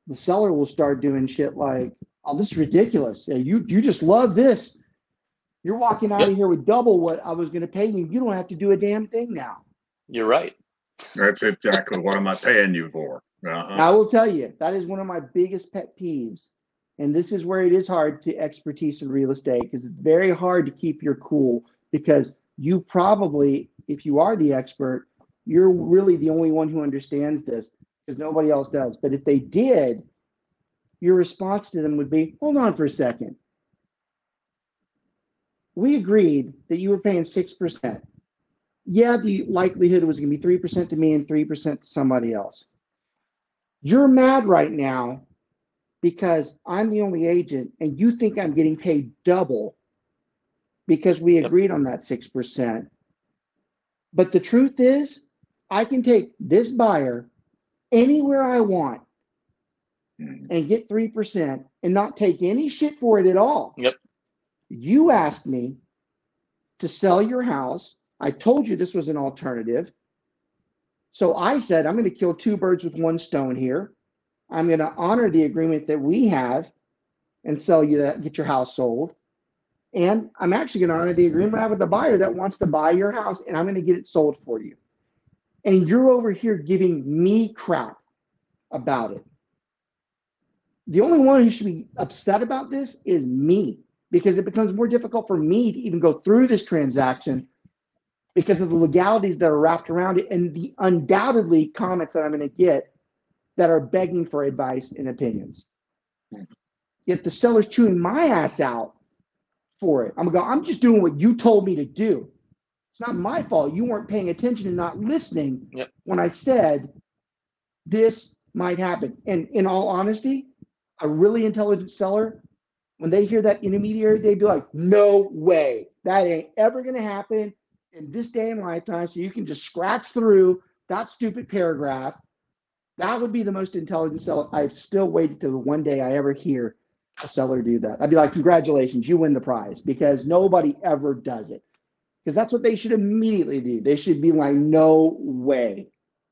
S2: the seller will start doing shit like, oh, this is ridiculous. Yeah, you you just love this. You're walking out of here with double what I was gonna pay you. You don't have to do a damn thing now.
S3: You're right.
S4: That's exactly what am I paying you for? Uh-huh.
S2: I will tell you, that is one of my biggest pet peeves. And this is where it is hard to expertise in real estate because it's very hard to keep your cool because you probably, if you are the expert, you're really the only one who understands this because nobody else does. But if they did, your response to them would be, hold on for a second. We agreed that you were paying 6%. Yeah, the likelihood was going to be 3% to me and 3% to somebody else. You're mad right now because I'm the only agent and you think I'm getting paid double because we agreed on that 6%. But the truth is, I can take this buyer anywhere I want and get 3% and not take any shit for it at all.
S3: Yep.
S2: You asked me to sell your house. I told you this was an alternative. So I said, I'm going to kill two birds with one stone here. I'm going to honor the agreement that we have and sell you that, get your house sold. And I'm actually going to honor the agreement I have with the buyer that wants to buy your house and I'm going to get it sold for you. And you're over here giving me crap about it. The only one who should be upset about this is me because it becomes more difficult for me to even go through this transaction because of the legalities that are wrapped around it and the undoubtedly comments that I'm going to get that are begging for advice and opinions. Hmm. Yet the seller's chewing my ass out for it. I'm going to go, I'm just doing what you told me to do. It's not my fault. You weren't paying attention and not listening
S3: Yep.
S2: when I said this might happen. And in all honesty, a really intelligent seller, when they hear that intermediary, they'd be like, no way. That ain't ever going to happen in this day and lifetime. So you can just scratch through that stupid paragraph. That would be the most intelligent seller. I've still waited till the one day I ever hear a seller do that. I'd be like, congratulations, you win the prize because nobody ever does it. Because that's what they should immediately do. They should be like, no way.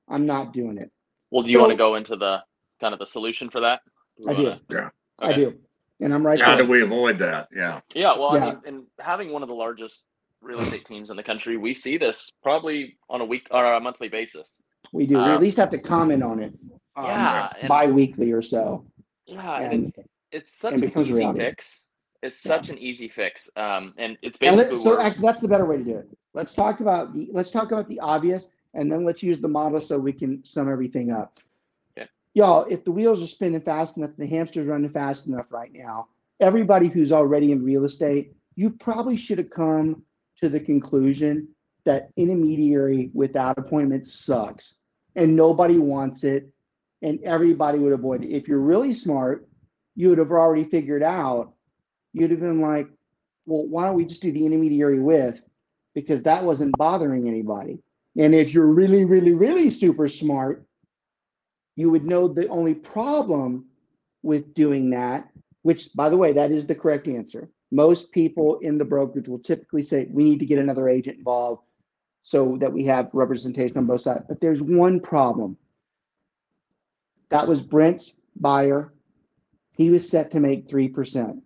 S2: I'm not doing it.
S3: Well, do you want to go into the kind of the solution for that?
S2: I
S3: You wanna-
S2: do.
S4: Yeah.
S2: I do. And I'm right
S4: How
S2: there.
S4: do we avoid that? Yeah.
S3: Yeah, well,
S2: Yeah.
S3: I mean, and having one of the largest real estate teams in the country, we see this probably on a week or a monthly basis.
S2: We do. we
S3: Um,
S2: at least have to comment on it. um,
S3: Yeah,
S2: bi-weekly or so.
S3: Yeah,
S2: And-
S3: and it's it's such an easy
S2: reality.
S3: fix. It's
S2: Yeah.
S3: such an easy fix. Um, and it's
S2: And let-
S3: basically
S2: so actually, that's the better way to do it. Let's talk about the let's talk about the obvious, and then let's use the model so we can sum everything up.
S3: Okay.
S2: Y'all, if the wheels are spinning fast enough, the hamster's running fast enough right now. Everybody who's already in real estate, you probably should have come to the conclusion that intermediary without appointment sucks, and nobody wants it, and everybody would avoid it. If you're really smart, you would have already figured out. You'd have been like, well, why don't we just do the intermediary with? Because that wasn't bothering anybody. And if you're really, really, really super smart, you would know the only problem with doing that, which, by the way, that is the correct answer. Most people in the brokerage will typically say, we need to get another agent involved so that we have representation on both sides. But there's one problem. That was Brent's buyer. He was set to make 3%.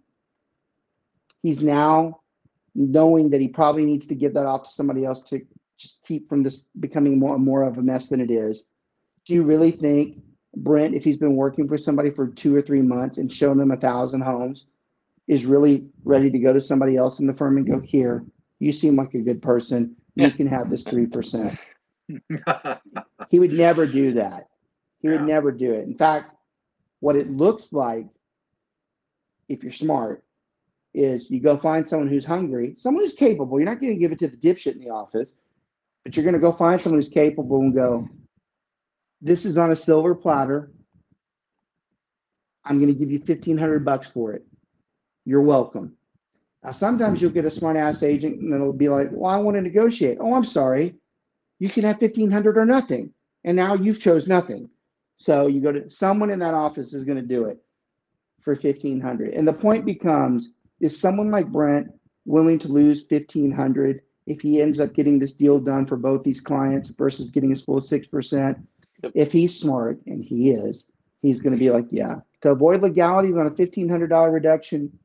S2: He's now knowing that he probably needs to give that off to somebody else to just keep from this becoming more and more of a mess than it is. Do you really think Brent, if he's been working for somebody for two or three months and shown them a thousand homes, is really ready to go to somebody else in the firm and go, here, you seem like a good person. You can have this 3%. He would never do that. He would
S4: Yeah.
S2: never do it. In fact, what it looks like, if you're smart, is you go find someone who's hungry, someone who's capable. You're not going to give it to the dipshit in the office, but you're going to go find someone who's capable and go, this is on a silver platter. I'm going to give you 1500 bucks for it. You're welcome. Now, sometimes you'll get a smart ass agent and it'll be like, well, I want to negotiate. Oh, I'm sorry. You can have 1500 or nothing. And now you've chose nothing. So you go to someone in that office is going to do it for 1500. And the point becomes is someone like Brent willing to lose 1500 if he ends up getting this deal done for both these clients versus getting his full 6%.
S3: Yep.
S2: If he's smart, and he is, he's going to be like, yeah, to avoid legalities on a $1,500 reduction,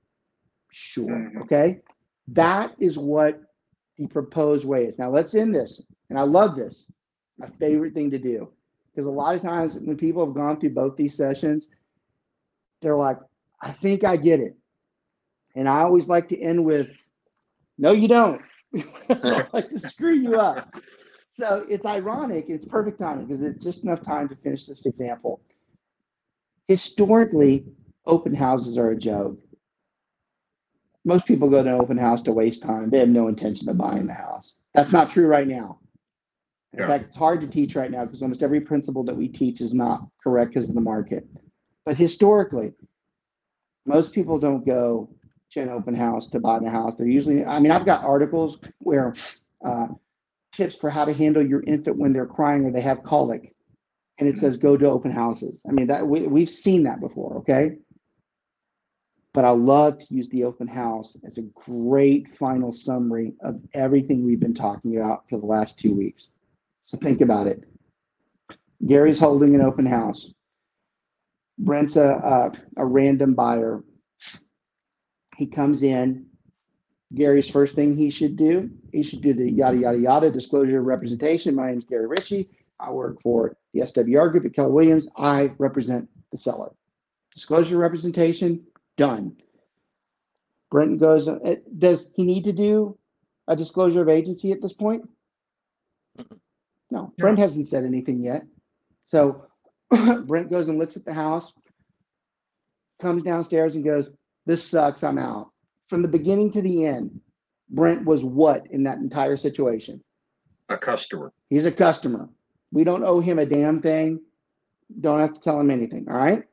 S2: sure.
S4: Mhm.
S2: Okay. That is what the proposed way is. Now let's end this. And I love this. My favorite thing to do. Because a lot of times when people have gone through both these sessions, they're like, I think I get it. And I always like to end with, no, you don't. Like to screw you up. So it's ironic. It's perfect timing because it's just enough time to finish this example. Historically, open houses are a joke. Most people go to an open house to waste time. They have no intention of buying the house. That's not true right now. In
S4: Yeah.
S2: fact, it's hard to teach right now because almost every principle that we teach is not correct because of the market. But historically, most people don't go to an open house to buy the house. They're usually, I mean, I've got articles where uh, tips for how to handle your infant when they're crying or they have colic. And it says go to open houses. I mean, that we, we've seen that before, okay? But I love to use the open house as a great final summary of everything we've been talking about for the last two weeks. So think about it. Gary's holding an open house. Brent's a, a, a random buyer. He comes in. Gary's first thing he should do, he should do the yada, yada, yada disclosure representation. My name is Gary Ritchie. I work for the SWR group at Keller Williams. I represent the seller. Disclosure representation, done. Brenton goes, uh, does he need to do a disclosure of agency at this point? No, Brent hasn't said anything yet. So Brent goes and looks at the house, comes downstairs and goes, This sucks, I'm out. From the beginning to the end, Brent was what in that entire situation?
S4: A customer.
S2: He's a customer. We don't owe him a damn thing. Don't have to tell him anything. All right.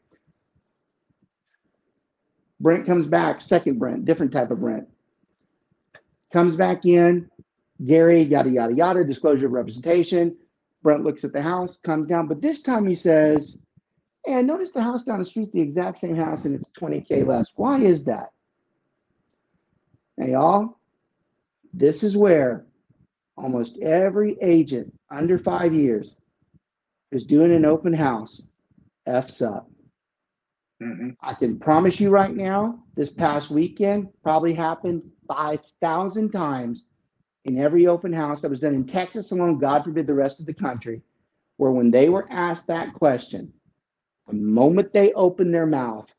S2: Brent comes back, second Brent, different type of Brent. Comes back in, Gary, yada, yada, yada, disclosure of representation. Brent looks at the house, comes down, but this time he says, and notice the house down the street, the exact same house, and it's 20K less. Why is that? Now, y'all, this is where almost every agent under five years is doing an open house F's up.
S4: Mhm.
S2: I can promise you right now, this past weekend probably happened 5,000 times in every open house that was done in Texas alone, God forbid the rest of the country, where when they were asked that question, the moment they opened their mouth,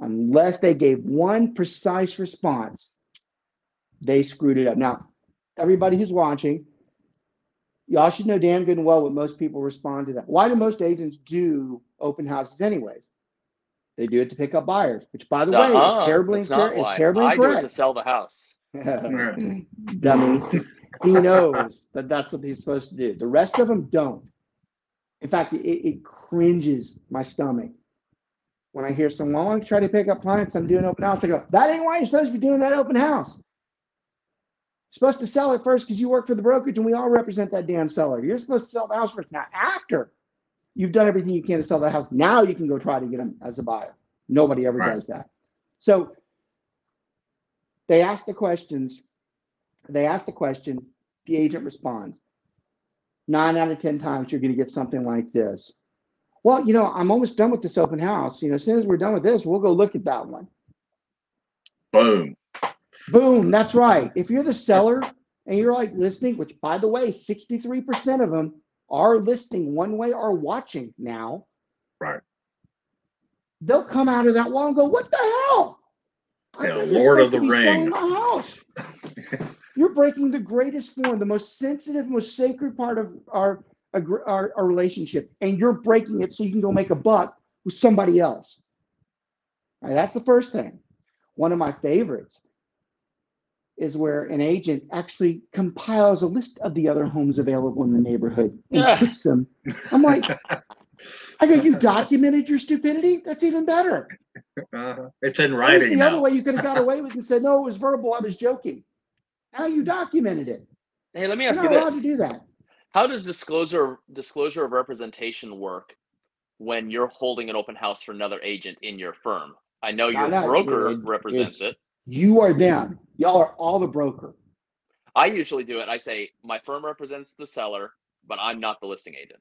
S2: unless they gave one precise response, they screwed it up. Now, everybody who's watching, y'all should know damn good and well what most people respond to that. Why do most agents do open houses anyways? They do it to pick up buyers, which by the way
S3: Uh-uh,
S2: is terribly,
S3: that's not
S2: incor- it's terribly
S3: I do it to sell the house.
S2: Dummy. He knows that that's what he's supposed to do. The rest of them don't. In fact, it, it cringes my stomach when I hear someone, well, I'm trying to pick up clients. I'm doing open house. I go, that ain't why you're supposed to be doing that open house. You're supposed to sell it first because you work for the brokerage and we all represent that damn seller. You're supposed to sell the house first. Now, after you've done everything you can to sell the house, now you can go try to get them as a buyer. Nobody ever
S4: Right.
S2: does that. So they ask the questions. They ask the question. The agent responds. Nine out of 10 times, you're going to get something like this. Well, you know, I'm almost done with this open house. You know, as soon as we're done with this, we'll go look at that one.
S4: Boom.
S2: Boom. That's right. If you're the seller and you're like listening, which by the way, 63% of them are listening one way or watching now.
S4: Right.
S2: They'll come out of that wall and go, What the hell? I
S4: Yeah,
S2: thought you were
S4: Lord of the Ring."
S2: My house. You're breaking the greatest form, the most sensitive, most sacred part of our, our, our relationship, and you're breaking it so you can go make a buck with somebody else. Right, that's the first thing. One of my favorites is where an agent actually compiles a list of the other homes available in the neighborhood and
S3: Yeah.
S2: puts them. I'm like, I go, you documented your stupidity? That's even better.
S4: Uh, it's in
S2: That was
S4: writing
S2: the other way you could have got away with and said, no, it was verbal. I was joking. Now you documented it.
S3: Hey, let me
S2: You're
S3: ask
S2: not
S3: you
S2: allowed to
S3: this:
S2: do that.
S3: How does disclosure disclosure of representation work when you're holding an open house for another agent in your firm? I know your
S2: no,
S3: broker
S2: it-
S3: represents
S2: it's-
S3: it.
S2: You are them. Y'all are all the broker.
S3: I usually do it. I say my firm represents the seller, but I'm not the listing agent.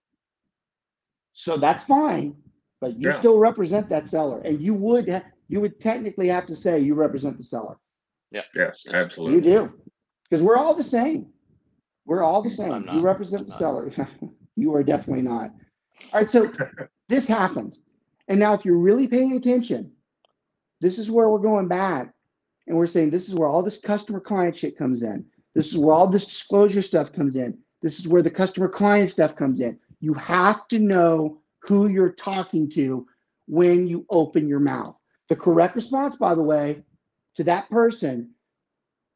S2: So that's fine, but you
S4: Yeah.
S2: still represent that seller, and you would ha- you would technically have to say you represent the seller.
S4: Yeah.
S2: Yes,
S4: absolutely.
S2: You do, because we're all the same. We're all the same.
S3: not.
S2: You represent
S3: I'm
S2: the
S3: not.
S2: seller. you are definitely not. All right, so this happens, and now if you're really paying attention, this is where we're going back, and we're saying this is where all this customer client shit comes in. This is where all this disclosure stuff comes in. This is where the customer client stuff comes in. You have to know who you're talking to when you open your mouth. The correct response, by the way, to that person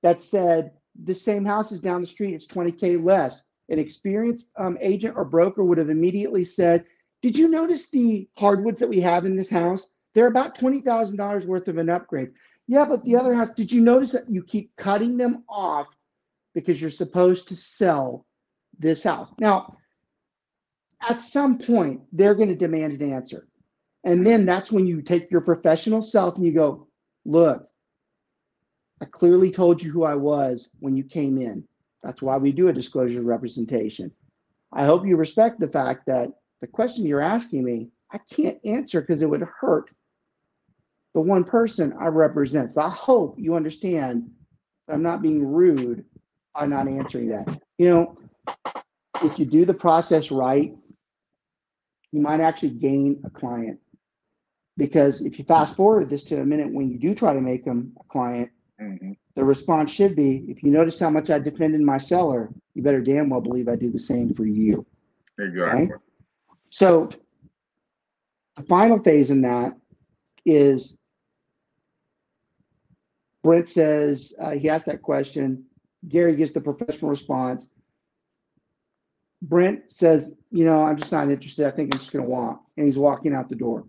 S2: that said the same house is down the street, it's 20K less. An experienced um, agent or broker would have immediately said, Did you notice the hardwoods that we have in this house? They're about $20,000 worth of an upgrade. Yeah, but the other house, did you notice that you keep cutting them off because you're supposed to sell this house? Now, at some point, they're going to demand an answer. And then that's when you take your professional self and you go, Look, I clearly told you who I was when you came in. That's why we do a disclosure representation. I hope you respect the fact that the question you're asking me, I can't answer because it would hurt the one person I represent. So I hope you understand I'm not being rude by not answering that. You know, if you do the process right, you might actually gain a client. Because if you fast forward this to a minute when you do try to make them a client,
S4: Mhm.
S2: the response should be if you notice how much I defended my seller, you better damn well believe I do the same for you.
S4: Exactly.
S2: So the final phase in that is Brent says uh, he asked that question. Gary gets the professional response. Brent says, you know, I'm just not interested. I think I'm just going to walk. And he's walking out the door.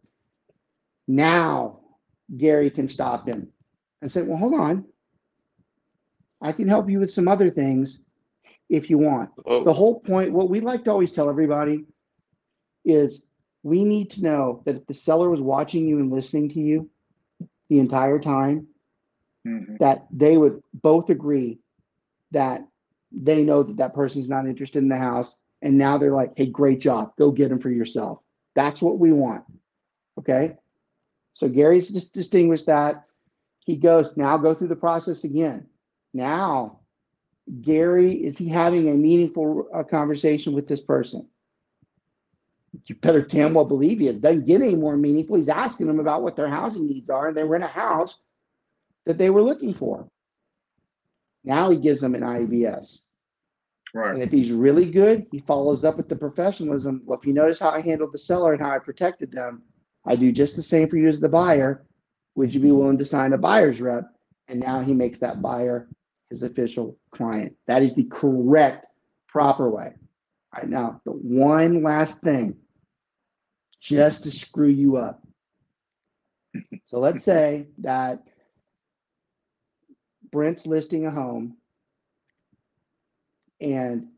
S2: Now Gary can stop him and say, well, hold on. I can help you with some other things if you want
S3: Oh,
S2: the whole point, what we like to always tell everybody is we need to know that if the seller was watching you and listening to you the entire time,
S4: Mhm.
S2: that they would both agree that they know that that person's not interested in the house. And now they're like, hey, great job. Go get them for yourself. That's what we want. Okay. So Gary's just distinguished that. He goes, now go through the process again. Now, Gary, is he having a meaningful uh, conversation with this person? You better damn well believe he is. Doesn't get any more meaningful. He's asking them about what their housing needs are, and they were in a house that they were looking for. Now he gives them an IABS. And
S4: Right.
S2: if he's really good, he follows up with the professionalism. Well, if you notice how I handled the seller and how I protected them, I do just the same for you as the buyer. Would you be willing to sign a buyer's rep? And now he makes that buyer his official client. That is the correct, proper way. All right now, the one last thing, just to screw you up. So let's say that Brent's listing a home. And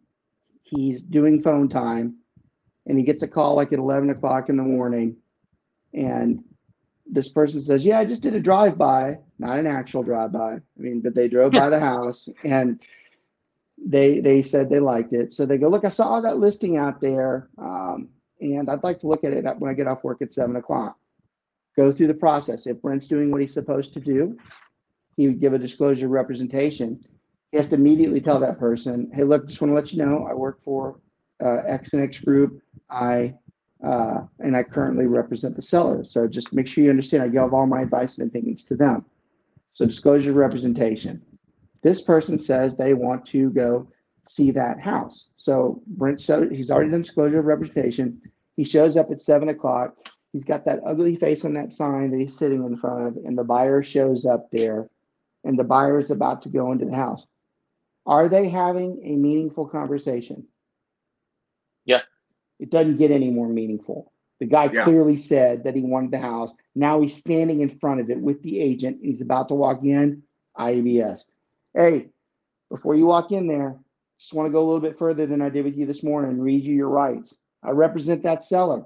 S2: he's doing phone time. And he gets a call like at 11 o'clock in the morning. And this person says yeah i just did a drive-by. Not an actual drive-by. I mean but they drove by the house and they they said they liked it. So they go look i saw that listing out there um, and i'd like to look at it when i get off work at 7 o'clock. Go through the process. If brent's doing what he's supposed to do he would give a disclosure representation he has to immediately tell that person, hey, look, just want to let you know I work for uh, X and X Group. I uh, and I currently represent the seller. So just make sure you understand I give all my advice and opinions to them. So disclosure representation. This person says they want to go see that house. So Brent showed he's already done disclosure representation. He shows up at seven o'clock. He's got that ugly face on that sign that he's sitting in front of, and the buyer shows up there, and the buyer is about to go into the house. Are they having a meaningful conversation?
S3: Yeah.
S2: It doesn't get any more meaningful. The guy
S4: Yeah.
S2: clearly said that he wanted the house. Now he's standing in front of it with the agent. He's about to walk in. IABS. Hey, before you walk in there, just want to go a little bit further than I did with you this morning and read you your rights. I represent that seller.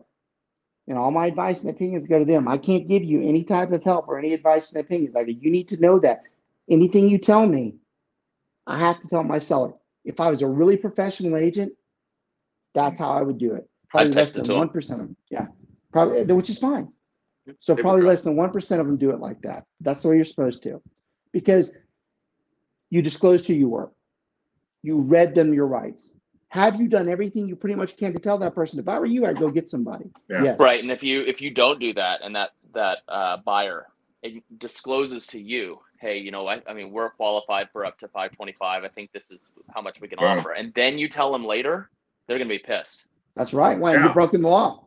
S2: And all my advice and opinions go to them. I can't give you any type of help or any advice and opinions. Like you need to know that. Anything you tell me, I have to tell my seller. If I was a really professional agent, that's how I would do it. Probably
S3: I'd
S2: less than one percent of them. Yeah, probably, which is fine. So
S3: Paper
S2: probably less than one percent of them do it like that. That's the way you're supposed to, because you disclosed who you were. You read them your rights. Have you done everything you pretty much can to tell that person? If I were you, I'd go get somebody.
S4: Yeah.
S2: Yes.
S3: Right, and if you if you don't do that, and that that uh, buyer discloses to you, hey, you know, I, I mean, we're qualified for up to five twenty five. I think this is how much we can
S4: Wow.
S3: offer, and then you tell them later, they're gonna be pissed.
S2: That's right. Why
S4: Yeah.
S2: you've broken the law?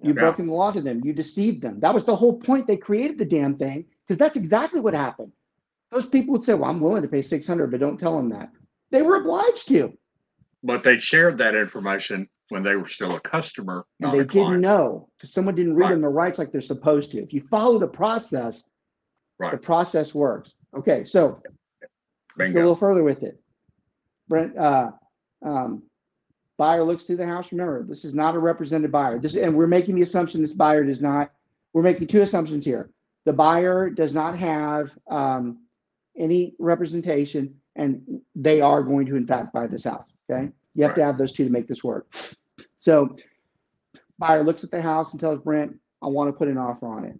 S2: You've
S4: Yeah.
S2: broken the law to them. You deceived them. That was the whole point. They created the damn thing because that's exactly what happened. Those people would say, "Well, I'm willing to pay six hundred, but don't tell them that." They were obliged to,
S4: But they shared that information when they were still a customer,
S2: and they
S4: a
S2: didn't know because someone didn't read
S4: Right.
S2: them the rights like they're supposed to. If you follow the process, the process works. Okay, so let's go a little further with it. Brent, uh, um, buyer looks through the house. Remember, this is not a represented buyer. This, and we're making the assumption this buyer does not. We're making two assumptions here. The buyer does not have um, any representation, and they are going to, in fact, buy this house. Okay, you have to have those two to make this work. So, buyer looks at the house and tells Brent, "I want to put an offer on it."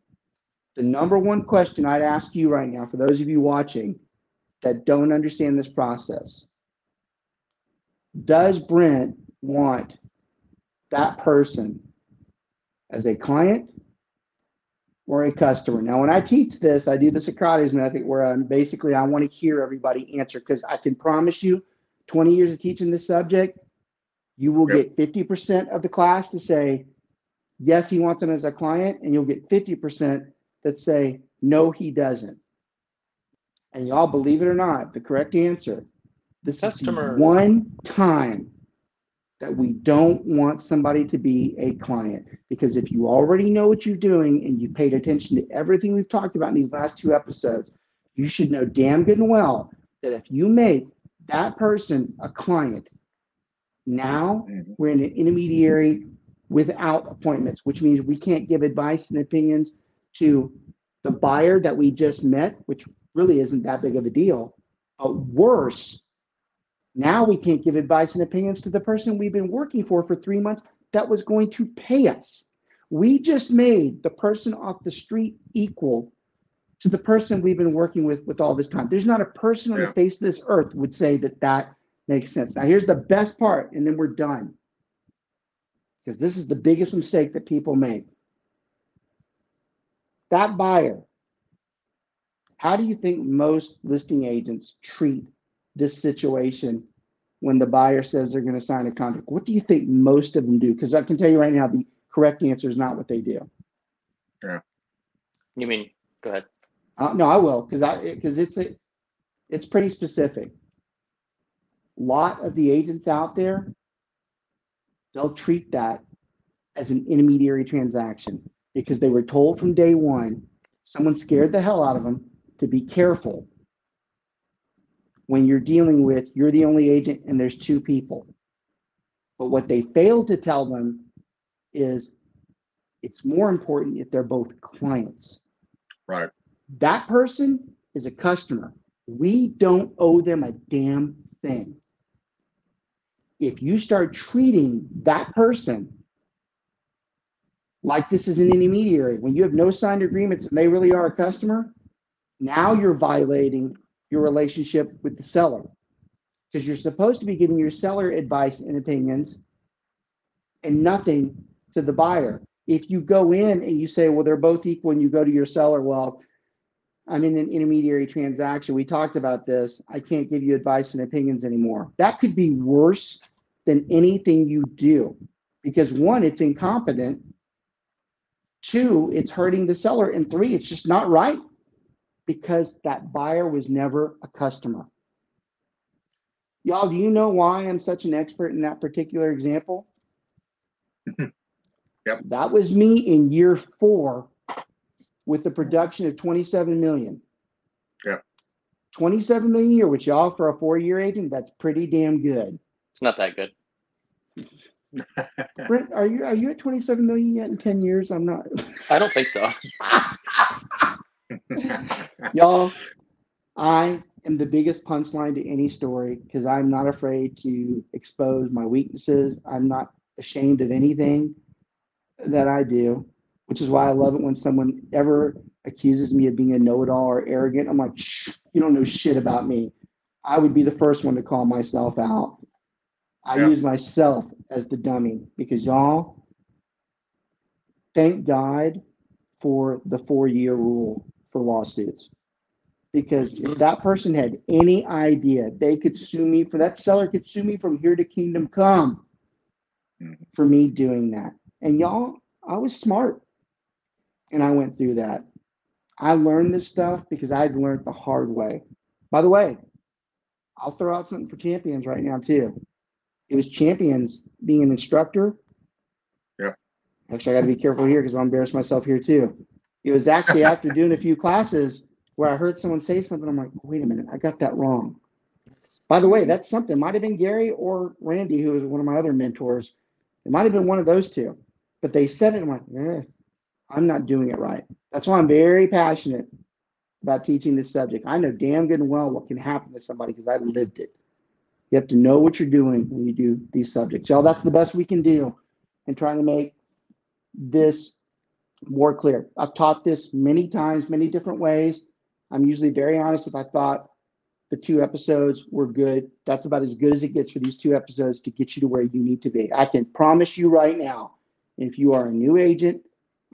S2: The number one question I'd ask you right now, for those of you watching that don't understand this process. Does Brent want that person as a client or a customer? Now, when I teach this, I do the Socrates method where I'm basically I want to hear everybody answer because I can promise you 20 years of teaching this subject, you will
S4: Yep.
S2: get 50% of the class to say, yes, he wants him as a client, and you'll get 50% that say, no, he doesn't. And y'all believe it or not, the correct answer. This
S3: Customer.
S2: is the one time that we don't want somebody to be a client because if you already know what you're doing and you've paid attention to everything we've talked about in these last two episodes, you should know damn good and well that if you make that person a client, now we're in an intermediary without appointments, which means we can't give advice and opinions to the buyer that we just met, which really isn't that big of a deal. But worse, now we can't give advice and opinions to the person we've been working for for three months that was going to pay us. We just made the person off the street equal to the person we've been working with with all this time. There's not a person on the face of this earth would say that that makes sense. Now, here's the best part, and then we're done. Because this is the biggest mistake that people make. That buyer, how do you think most listing agents treat this situation when the buyer says they're going to sign a contract? What do you think most of them do? Because I can tell you right now, the correct answer is not what they do. Yeah.
S3: You mean? Go ahead.
S2: Uh, no, I will, because I because it's a it's pretty specific. A lot of the agents out there, they'll treat that as an intermediary transaction because they were told from day one, someone scared the hell out of them to be careful when you're dealing with you're the only agent and there's two people. But what they failed to tell them is it's more important if they're both clients
S4: Right.
S2: that person is a customer. We don't owe them a damn thing. If you start treating that person like this is an intermediary, when you have no signed agreements and they really are a customer, now you're violating your relationship with the seller. Because you're supposed to be giving your seller advice and opinions and nothing to the buyer. If you go in and you say, well, they're both equal, and you go to your seller, well, I'm in an intermediary transaction. We talked about this. I can't give you advice and opinions anymore. That could be worse than anything you do because one, it's incompetent. Two, it's hurting the seller. And three, it's just not right because that buyer was never a customer. Y'all, do you know why I'm such an expert in that particular example?
S4: Yep.
S2: That was me in year four with the production of 27 million.
S4: Yep.
S2: 27 million a year, which y'all for a four-year agent, that's pretty damn good.
S3: It's not that good.
S2: Brent, are you are you at 27 million yet in 10 years? I'm not.
S3: I don't think so.
S2: y'all, I am the biggest punchline to any story because I'm not afraid to expose my weaknesses. I'm not ashamed of anything that I do, which is why I love it when someone ever accuses me of being a know-it-all or arrogant. I'm like, you don't know shit about me. I would be the first one to call myself out. I yeah. use myself as the dummy because y'all, thank God for the four-year rule for lawsuits. Because if mm-hmm. that person had any idea they could sue me for that seller could sue me from here to kingdom come mm-hmm. for me doing that. And y'all, I was smart and I went through that. I learned this stuff because I'd learned the hard way. By the way, I'll throw out something for champions right now too. It was champions being an instructor.
S4: Yeah.
S2: Actually, I got to be careful here because I'll embarrass myself here too. It was actually after doing a few classes where I heard someone say something. I'm like, wait a minute, I got that wrong. By the way, that's something. Might have been Gary or Randy, who was one of my other mentors. It might have been one of those two. But they said it. I'm like, eh, I'm not doing it right. That's why I'm very passionate about teaching this subject. I know damn good and well what can happen to somebody because I lived it. You have to know what you're doing when you do these subjects. Y'all, that's the best we can do in trying to make this more clear. I've taught this many times, many different ways. I'm usually very honest. If I thought the two episodes were good, that's about as good as it gets for these two episodes to get you to where you need to be. I can promise you right now, if you are a new agent,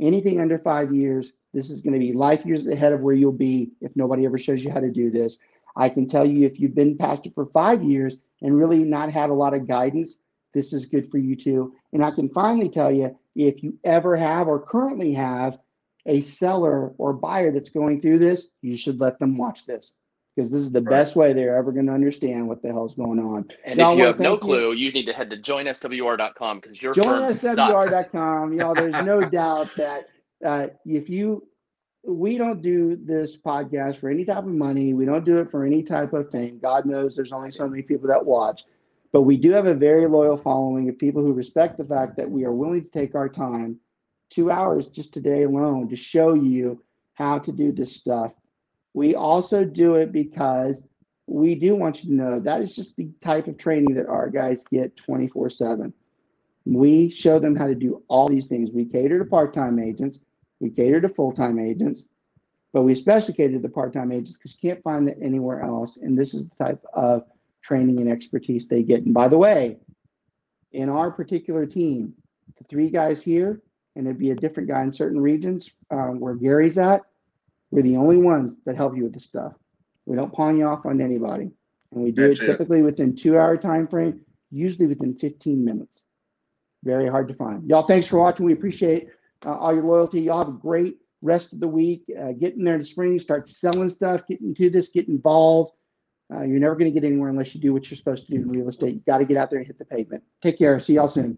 S2: anything under five years, this is going to be life years ahead of where you'll be if nobody ever shows you how to do this. I can tell you if you've been pastor for five years and really not had a lot of guidance, this is good for you too. And I can finally tell you if you ever have or currently have a seller or buyer that's going through this, you should let them watch this because this is the right. best way they're ever going to understand what the hell's going on.
S3: And y'all, if you have no clue, you. you need to head to joinswr.com because your
S2: joinswr.com. y'all, there's no doubt that uh, if you we don't do this podcast for any type of money. We don't do it for any type of fame. God knows there's only so many people that watch. But we do have a very loyal following of people who respect the fact that we are willing to take our time, two hours just today alone, to show you how to do this stuff. We also do it because we do want you to know that is just the type of training that our guys get 24 7. We show them how to do all these things. We cater to part time agents, we cater to full time agents, but we especially cater to the part time agents because you can't find it anywhere else. And this is the type of training and expertise they get. And by the way, in our particular team, the three guys here, and it'd be a different guy in certain regions um, where Gary's at, we're the only ones that help you with this stuff. We don't pawn you off on anybody. And we do That's it typically it. within two hour time frame, usually within 15 minutes. Very hard to find. Y'all, thanks for watching. We appreciate uh, all your loyalty. Y'all have a great rest of the week. Uh, get in there in the spring, start selling stuff, get into this, get involved. Uh, you're never going to get anywhere unless you do what you're supposed to do in real estate. You got to get out there and hit the pavement. Take care. See y'all soon.